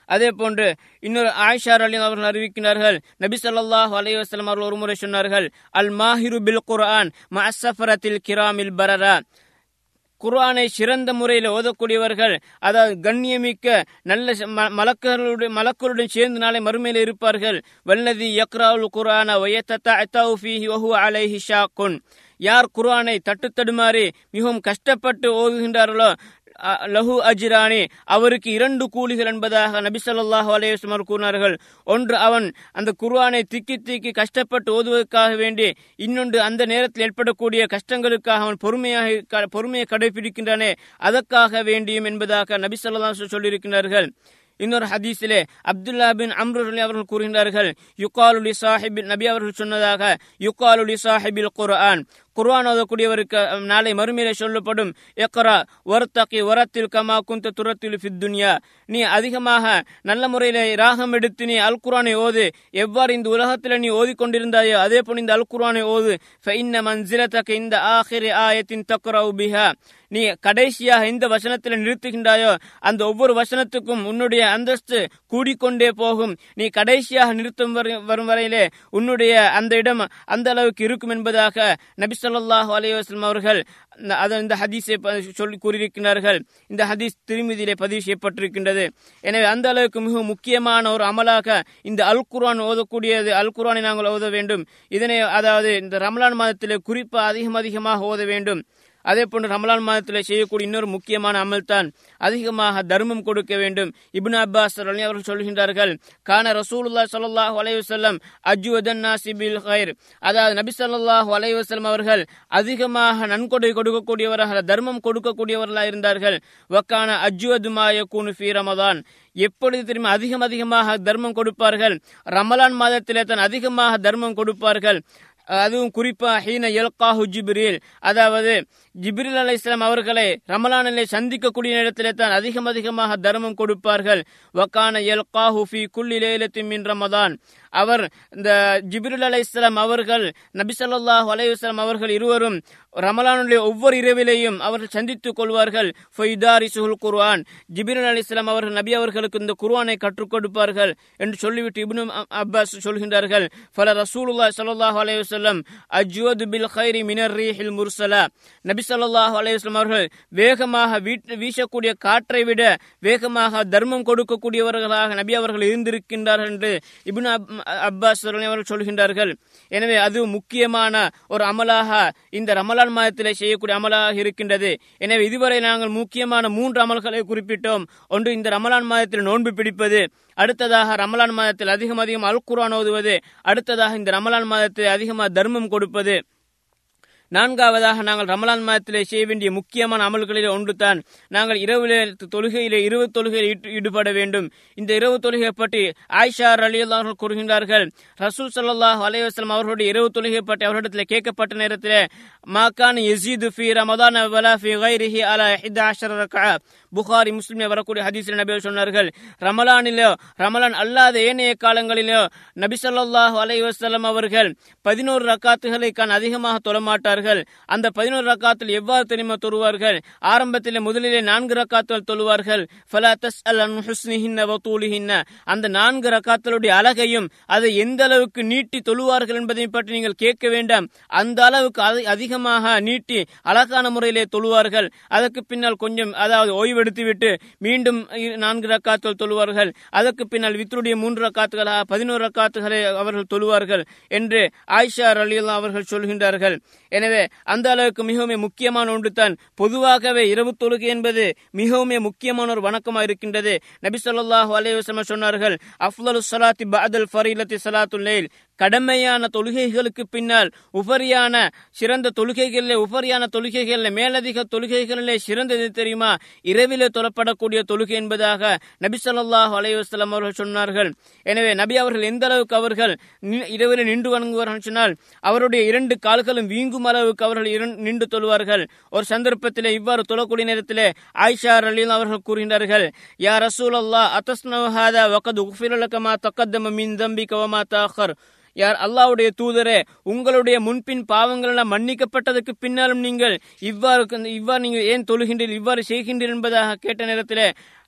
அதே போன்று இன்னொரு ஆயிஷார் அலி அவர்கள் அறிவிக்கிறார்கள் நபி சொல்லாஹ் அலைஹி அவர்கள் ஒருமுறை சொன்னார்கள் அல் மாஹிரு பில் குர்ஆன் மஅஸ்ஸஃபரத்தில் கிராமில் பரரா. குர்ஆனை சிறந்த முறையில் ஓதக்கூடியவர்கள் அதாவது கண்ணியமிக்க நல்ல மலக்களுடன் மலக்களுடன் சேர்ந்து நாளை மறுமையில் இருப்பார்கள். வல்லதி யக்ராவுல் குர்ஆன வயத்தத்தஅத்தவு ஃபீஹி வஹுவ அலைஹி ஷாக்குன் யார் குர்ஆனை தட்டுத்தடுமாறி மிகவும் கஷ்டப்பட்டு ஓதுகின்றார்களோ லஹு அஜிரானி அவருக்கு இரண்டு கூலிகள் என்பதாக நபிசல்லாஹு சொல்லாஹு கூறினார்கள். ஒன்று அவன் அந்த குர்ஆனை திக்கி திக்கி கஷ்டப்பட்டு ஓதுவதற்காக வேண்டி இன்னொன்று அந்த நேரத்தில் ஏற்படக்கூடிய கஷ்டங்களுக்காக அவன் பொறுமையாக பொறுமையை கடைபிடிக்கின்றானே அதற்காக வேண்டியும் என்பதாக நபி சொல்லியிருக்கிறார்கள் இன்னொரு ஹதீஸிலே அப்துல்லா பின் அம்ருலி அவர்கள் கூறுகின்றார்கள் யுகாலுலி சாஹிபின் நபி அவர்கள் சொன்னதாக யுகாலுலி சாஹிபில் குர்ஆன். குர்வான் ஓதக்கூடியவருக்கு நாளை மறுமையிலே சொல்லப்படும் எக்கரா ஒரத்தகி ஒரத்தில் கமா குந்த துரத்தில் ஃபித்துன்யா நீ அதிகமாக நல்ல முறையில் ராகம் எடுத்து நீ அல் குரானை ஓது. எவ்வாறு இந்த உலகத்தில் நீ ஓதிக்கொண்டிருந்தாயோ அதே போல் இந்த அல் குரானை ஓது ஃபைன்ன மன்சிலத்தக இந்த ஆஹிரி ஆயத்தின் தக்ரவு பிஹா. நீ கடைசியாக இந்த வசனத்தில் நிறுத்துகின்றாயோ அந்த ஒவ்வொரு வசனத்துக்கும் உன்னுடைய அந்தஸ்து கூடிக்கொண்டே போகும். நீ கடைசியாக நிறுத்தும் வரும் வரையிலே உன்னுடைய அந்த இடம் அந்த அளவுக்கு இருக்கும் என்பதாக நபிசல் சொல்லாஹு அலைவாஸ்லம் அவர்கள் அதன் இந்த ஹதீஸை சொல்லி கூறியிருக்கிறார்கள் இந்த ஹதீஸ் திருமதியிலே பதிவு செய்யப்பட்டிருக்கின்றது. எனவே அந்த அளவுக்கு மிக முக்கியமான ஒரு அமலாக இந்த அல் குர்ஆன் ஓதக்கூடியது அல் குர்ஆனை நாங்கள் ஓத வேண்டும். இதனை அதாவது இந்த ரமலான் மாதத்திலே குறிப்பாக அதிகம் அதிகமாக ஓத வேண்டும். அதே போன்று ரமலான் மாதத்தில் செய்யக்கூடிய இன்னொரு முக்கியமான அமல் தான் அதிகமாக தர்மம் கொடுக்க வேண்டும். இப்னு அப்பாஸ் அலி அவர்கள் சொல்கின்றார்கள் கான ரசூலுல்லாஹ் சல்லாஹ் அலைவசல்லம் அஜுவதன் நாசிபில் ஹைர் அதாவது நபி ஸல்லல்லாஹு அலைவசல்லம் அவர்கள் அதிகமாக நன்கொடை கொடுக்கக்கூடியவராக தர்மம் கொடுக்கக்கூடியவர்களாக இருந்தார்கள். வக்கான அஜுவதுமாய கூனு யகூனு ஃபீ ரமதான். எப்பொழுது தெரியுமா அதிகம் அதிகமாக தர்மம் கொடுப்பார்கள். ரமலான் மாதத்திலே தான் அதிகமாக தர்மம் கொடுப்பார்கள். அதுவும் குறிப்பா ஹீன எல்காஹு ஜிப்ரீல். அதாவது ஜிப்ரில் அலி இஸ்லாம் அவர்களை ரமலானிலே சந்திக்கக்கூடிய நேரத்திலே தான் அதிகம் அதிகமாக தர்மம் கொடுப்பார்கள். வக்கான எல்காஹு ஃபி குல்லி லேலத்தின் மின் ரமதான். அவர் இந்த ஜிப்ரில் அலி இஸ்லாம் அவர்கள் நபி ஸல்லல்லாஹு அவர்கள் இருவரும் ரமலானுடைய ஒவ்வொரு இரவிலேயும் அவர்கள் சந்தித்துக் கொள்வார்கள். ஃபைதாரி சுகுல் குர்ஆன். ஜிப்ரில் அலி இஸ்லாம் அவர்கள் நபி அவர்களுக்கு இந்த குர்ஆனை கற்றுக் கொடுப்பார்கள் என்று சொல்லிவிட்டு இப்னு அப்பாஸ் சொல்கின்றார்கள். பல ரசூலுல்லா ஸல்லல்லாஹு அலையுஸ் வஸல்லம் அஜ்வது பில் ஹைரி மினர் ரீஹில் முர்சலா. நபி சொல்லாஹு அலைஹி அவர்கள் வேகமாக வீசக்கூடிய காற்றை விட வேகமாக தர்மம் கொடுக்கக்கூடியவர்களாக நபி அவர்கள் இருந்திருக்கின்றார்கள் என்று இபின் அப்பாஸ் அவர்கள் சொல்கின்றார்கள். எனவே அது முக்கியமான ஒரு அமலாக இந்த ரமலான் மாதத்தில் செய்யக்கூடிய அமலாக இருக்கின்றது. எனவே இதுவரை நாங்கள் முக்கியமான மூன்று அமல்களை குறிப்பிட்டோம். ஒன்று இந்த ரமலான் மாதத்தில் நோன்பு பிடிப்பது. அடுத்ததாக ரமலான் மாதத்தில் அதிகம் அதிகம் அல் குரான் ஓதுவது அடுத்ததாக இந்த ரமலான் மாதத்தில் அதிகமாக தர்மம் கொடுப்பது. நான்காவதாக நாங்கள் ரமலான் மாதத்திலே செய்ய வேண்டிய முக்கியமான அமல்களில் ஒன்றுதான். நாங்கள் இரவு தொழுகையிலே இரவு தொழுகையில் ஈடுபட வேண்டும். இந்த இரவு தொழுகை பற்றி ஆயிஷா அலி அவர்கள் கூறுகின்றார்கள். ரசூல் சல்லாஹ் அலைவாஸ்லாம் அவர்களுடைய இரவு தொழுகை பற்றி அவரிடத்தில் கேட்கப்பட்ட நேரத்தில் ما كان يزيد في رمضان ஃபி في அலா ஹித் ஆஷர் ரகா புகாரி முஸ்லிம் வரக்கூடிய ஹதீஸ் நபி சொன்னார்கள் ரமலானிலோ ரமலான் அல்லாத ஏனைய காலங்களிலோ நபி சொல்லாஹு அலை வசல்லம் அவர்கள் பதினோரு ரக்காத்துகளை கான் அதிகமாக தொழமாட்டார்கள். அந்த பதினோரு ரக்காத்தில் எவ்வாறு தெரியுமா தொழுவார்கள்? ஆரம்பத்தில் முதலிலே நான்கு ரக்காத்துகள் தொழுவார்கள். ஃபலா தஸ் அல் ஹுஸ்னிஹின்ன வத்தூலிஹின்ன அந்த நான்கு ரக்காத்தலுடைய அழகையும் அதை எந்த அளவுக்கு நீட்டி தொழுவார்கள் என்பதை பற்றி நீங்கள் கேட்க வேண்டாம். அந்த அளவுக்கு அதிக அதிகமாக நீட்டி அழகான முறையிலே தொழுவார்கள். அதற்கு பின்னால் கொஞ்சம் அதாவது ஓய்வெடுத்துவிட்டு மீண்டும் நான்கு ரக்காத்துகள் தொழுவார்கள். அதற்கு பின்னால் வித்ருடைய மூன்று ரக்காத்துகளாக பதினோரு ரக்காத்துகளை அவர்கள் தொழுவார்கள் என்று ஆயிஷா அலியல்லா அவர்கள் சொல்கின்றார்கள். எனவே அந்த அளவுக்கு மிகவும் முக்கியமான ஒன்று தான் பொதுவாகவே இரவு தொழுகை என்பது மிகவும் முக்கியமான ஒரு வணக்கமாக இருக்கின்றது. நபி சொல்லாஹு அலைவசம் சொன்னார்கள் அஃலு சலாத்தி பாதல் ஃபரீலத்தி சலாத்துல்லைல் கடமையான தொழுகைகளுக்கு பின்னால் உபரியான சிறந்த தொழுகைகளிலே உபரியான தொழுகைகளில் மேலதிக தொழுகைகளிலே சிறந்தது தெரியுமா? இரவிலே தொழப்படக்கூடிய தொழுகை என்பதாக நபி சொல்லாஹ் அலைவாஸ்லாம் அவர்கள் சொன்னார்கள். எனவே நபி அவர்கள் எந்த அளவுக்கு அவர்கள் இரவில் நின்று வணங்குவார்கள் சொன்னால் அவருடைய இரண்டு கால்களும் வீங்கும் அளவுக்கு அவர்கள் நின்று தொழுவார்கள். ஒரு சந்தர்ப்பத்தில் இவ்வாறு தொழக்கூடிய நேரத்தில் ஆயிஷா அலீல் அவர்கள் கூறுகின்றார்கள் யா ரசூல் அல்லா அத்தஸ்னவஹாதா வகது உஃபிரலகமா தக்கத்தம மின் தம்பி கவமா தாஹர். யார் அல்லாவுடைய தூதரே உங்களுடைய முன்பின் பாவங்கள் எல்லாம் மன்னிக்கப்பட்டதற்கு பின்னாலும் நீங்கள் இவ்வாறு இவ்வாறு நீங்கள் ஏன் தொழுகின்றீர்கள் இவ்வாறு செய்கின்றீர்கள் என்பதாக கேட்ட நேரத்தில்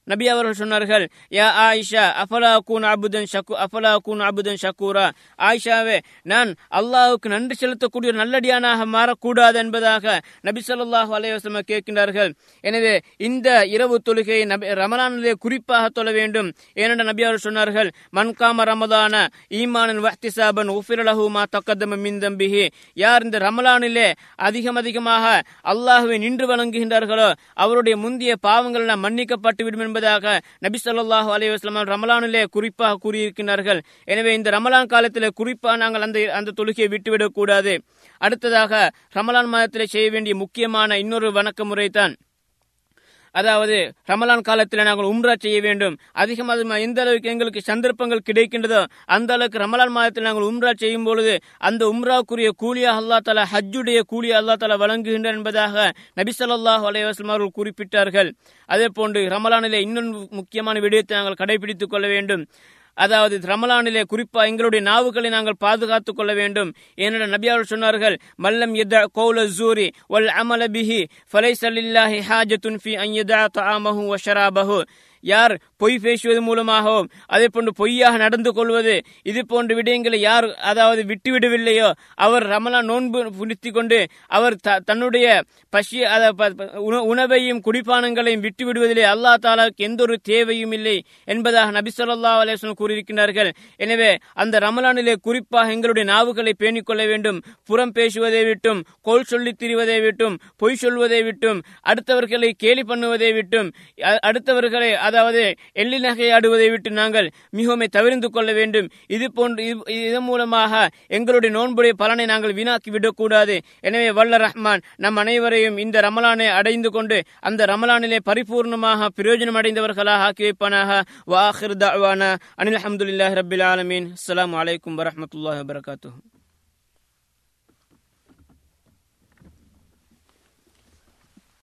நபி அவர்கள் சொன்னார்கள் யா ஆயிஷா அஃபலா கூன் அபுதன் ஷக்கு அஃபலா கூன் அபுதன் ஷக்கூரா? ஆயிஷாவே நான் அல்லாஹுக்கு நன்றி செலுத்தக்கூடிய ஒரு நல்லடியானாக மாறக்கூடாது என்பதாக நபி சொல்லாஹு அலைவாஸ்லம் கேட்கின்றார்கள். எனவே இந்த இரவு தொழுகையை நபி ரமலானிலே குறிப்பாக தொழ வேண்டும். ஏனென்ற நபி அவர்கள் சொன்னார்கள் மன்காம ரமதான ஈமானன் வஹ்திசாபன் உஃபிரலஹு மா தக்கதம மின்தம்பிஹி யார் இந்த ரமலானிலே அதிகம் அதிகமாக அல்லாஹுவை நின்று வணங்குகின்றார்களோ அவருடைய முந்தைய பாவங்கள் மன்னிக்கப்பட்டு விடும் என்பதாக நபி சொல்லாஹு அலைவாஸ்லாம் ரமலானிலே குறிப்பாக கூறியிருக்கிறார்கள் எனவே இந்த ரமலான் காலத்தில் குறிப்பாக நாங்கள் அந்த அந்த தொழுகையை விட்டுவிடக்கூடாது. அடுத்ததாக ரமலான் மாதத்தில் செய்ய வேண்டிய முக்கியமான இன்னொரு வணக்க முறை தான் அதாவது ரமலான் காலத்தில் நாங்கள் உம்ரா செய்ய வேண்டும். அதிகமாக எந்த அளவுக்கு எங்களுக்கு சந்தர்ப்பங்கள் கிடைக்கின்றதோ அந்த அளவுக்கு ரமலான் மாதத்தில் நாங்கள் உம்ரா செய்யும் பொழுது அந்த உம்ராக்குரிய கூலியா அல்லா தலா ஹஜ்ஜுடைய கூலி அல்லா தலா வழங்குகின்றார் என்பதாக நபி சொல்லாஹ் அவர்கள் குறிப்பிட்டார்கள். அதே போன்று ரமலானிலே இன்னும் முக்கியமான விடயத்தை நாங்கள் கடைபிடித்துக் கொள்ள வேண்டும். அதாவது ரமலானிலே குறிப்பா எங்களுடைய நாவுகளை நாங்கள் பாதுகாத்துக் கொள்ள வேண்டும். ஏனென்ற நபியார் சொன்னார்கள் மல்லம் யத கௌல ஜூரி வல் அமல பிஹி ஃபலைஸ் அலில்லாஹி ஹாஜத்துன் ஃபி அன் யதா வ ஷராபஹு. யார் பொய் பேசுவது மூலமாகவும் அதே போன்று பொய்யாக நடந்து கொள்வது இது போன்ற விடயங்களை யார் அதாவது விட்டுவிடவில்லையோ அவர் ரமலா நோன்பு புனித்தி கொண்டு அவர் த- தன்னுடைய பசி உண- உணவையும் குடிப்பானங்களையும் விட்டு விடுவதிலே அல்லா தாலாவுக்கு எந்த ஒரு தேவையும் இல்லை என்பதாக நபி ஸல்லல்லாஹு கூறியிருக்கிறார்கள் எனவே அந்த ரமலானிலே குறிப்பாக எங்களுடைய நாவுகளை பேணிக் கொள்ள வேண்டும் புறம் பேசுவதை விட்டும் கோல் சொல்லி திரிவதை விட்டும் பொய் சொல்வதை விட்டும் அடுத்தவர்களை கேலி பண்ணுவதை விட்டும் அடுத்தவர்களை அதாவது எள்ளி நகையாடுவதை விட்டு நாங்கள் மிகவும் தவிர்ந்து கொள்ள வேண்டும். இது போன்று இதன் மூலமாக எங்களுடைய நோன்புடைய பலனை நாங்கள் வீணாக்கி விடக்கூடாது. எனவே வல்ல ரஹ்மான் நம் அனைவரையும் இந்த ரமலானை அடைந்து கொண்டு அந்த ரமலானிலே பரிபூர்ணமாக பிரயோஜனம் அடைந்தவர்களாக ஆக்கி வைப்பானாக. வாஹிர் தஅவானா. அனில் அஹமதுல்லாஹி ரபில் ஆலமீன். அஸ்லாம் அலைக்கும் வரஹ்மத்துல்லாஹி வபரகாத்துஹு.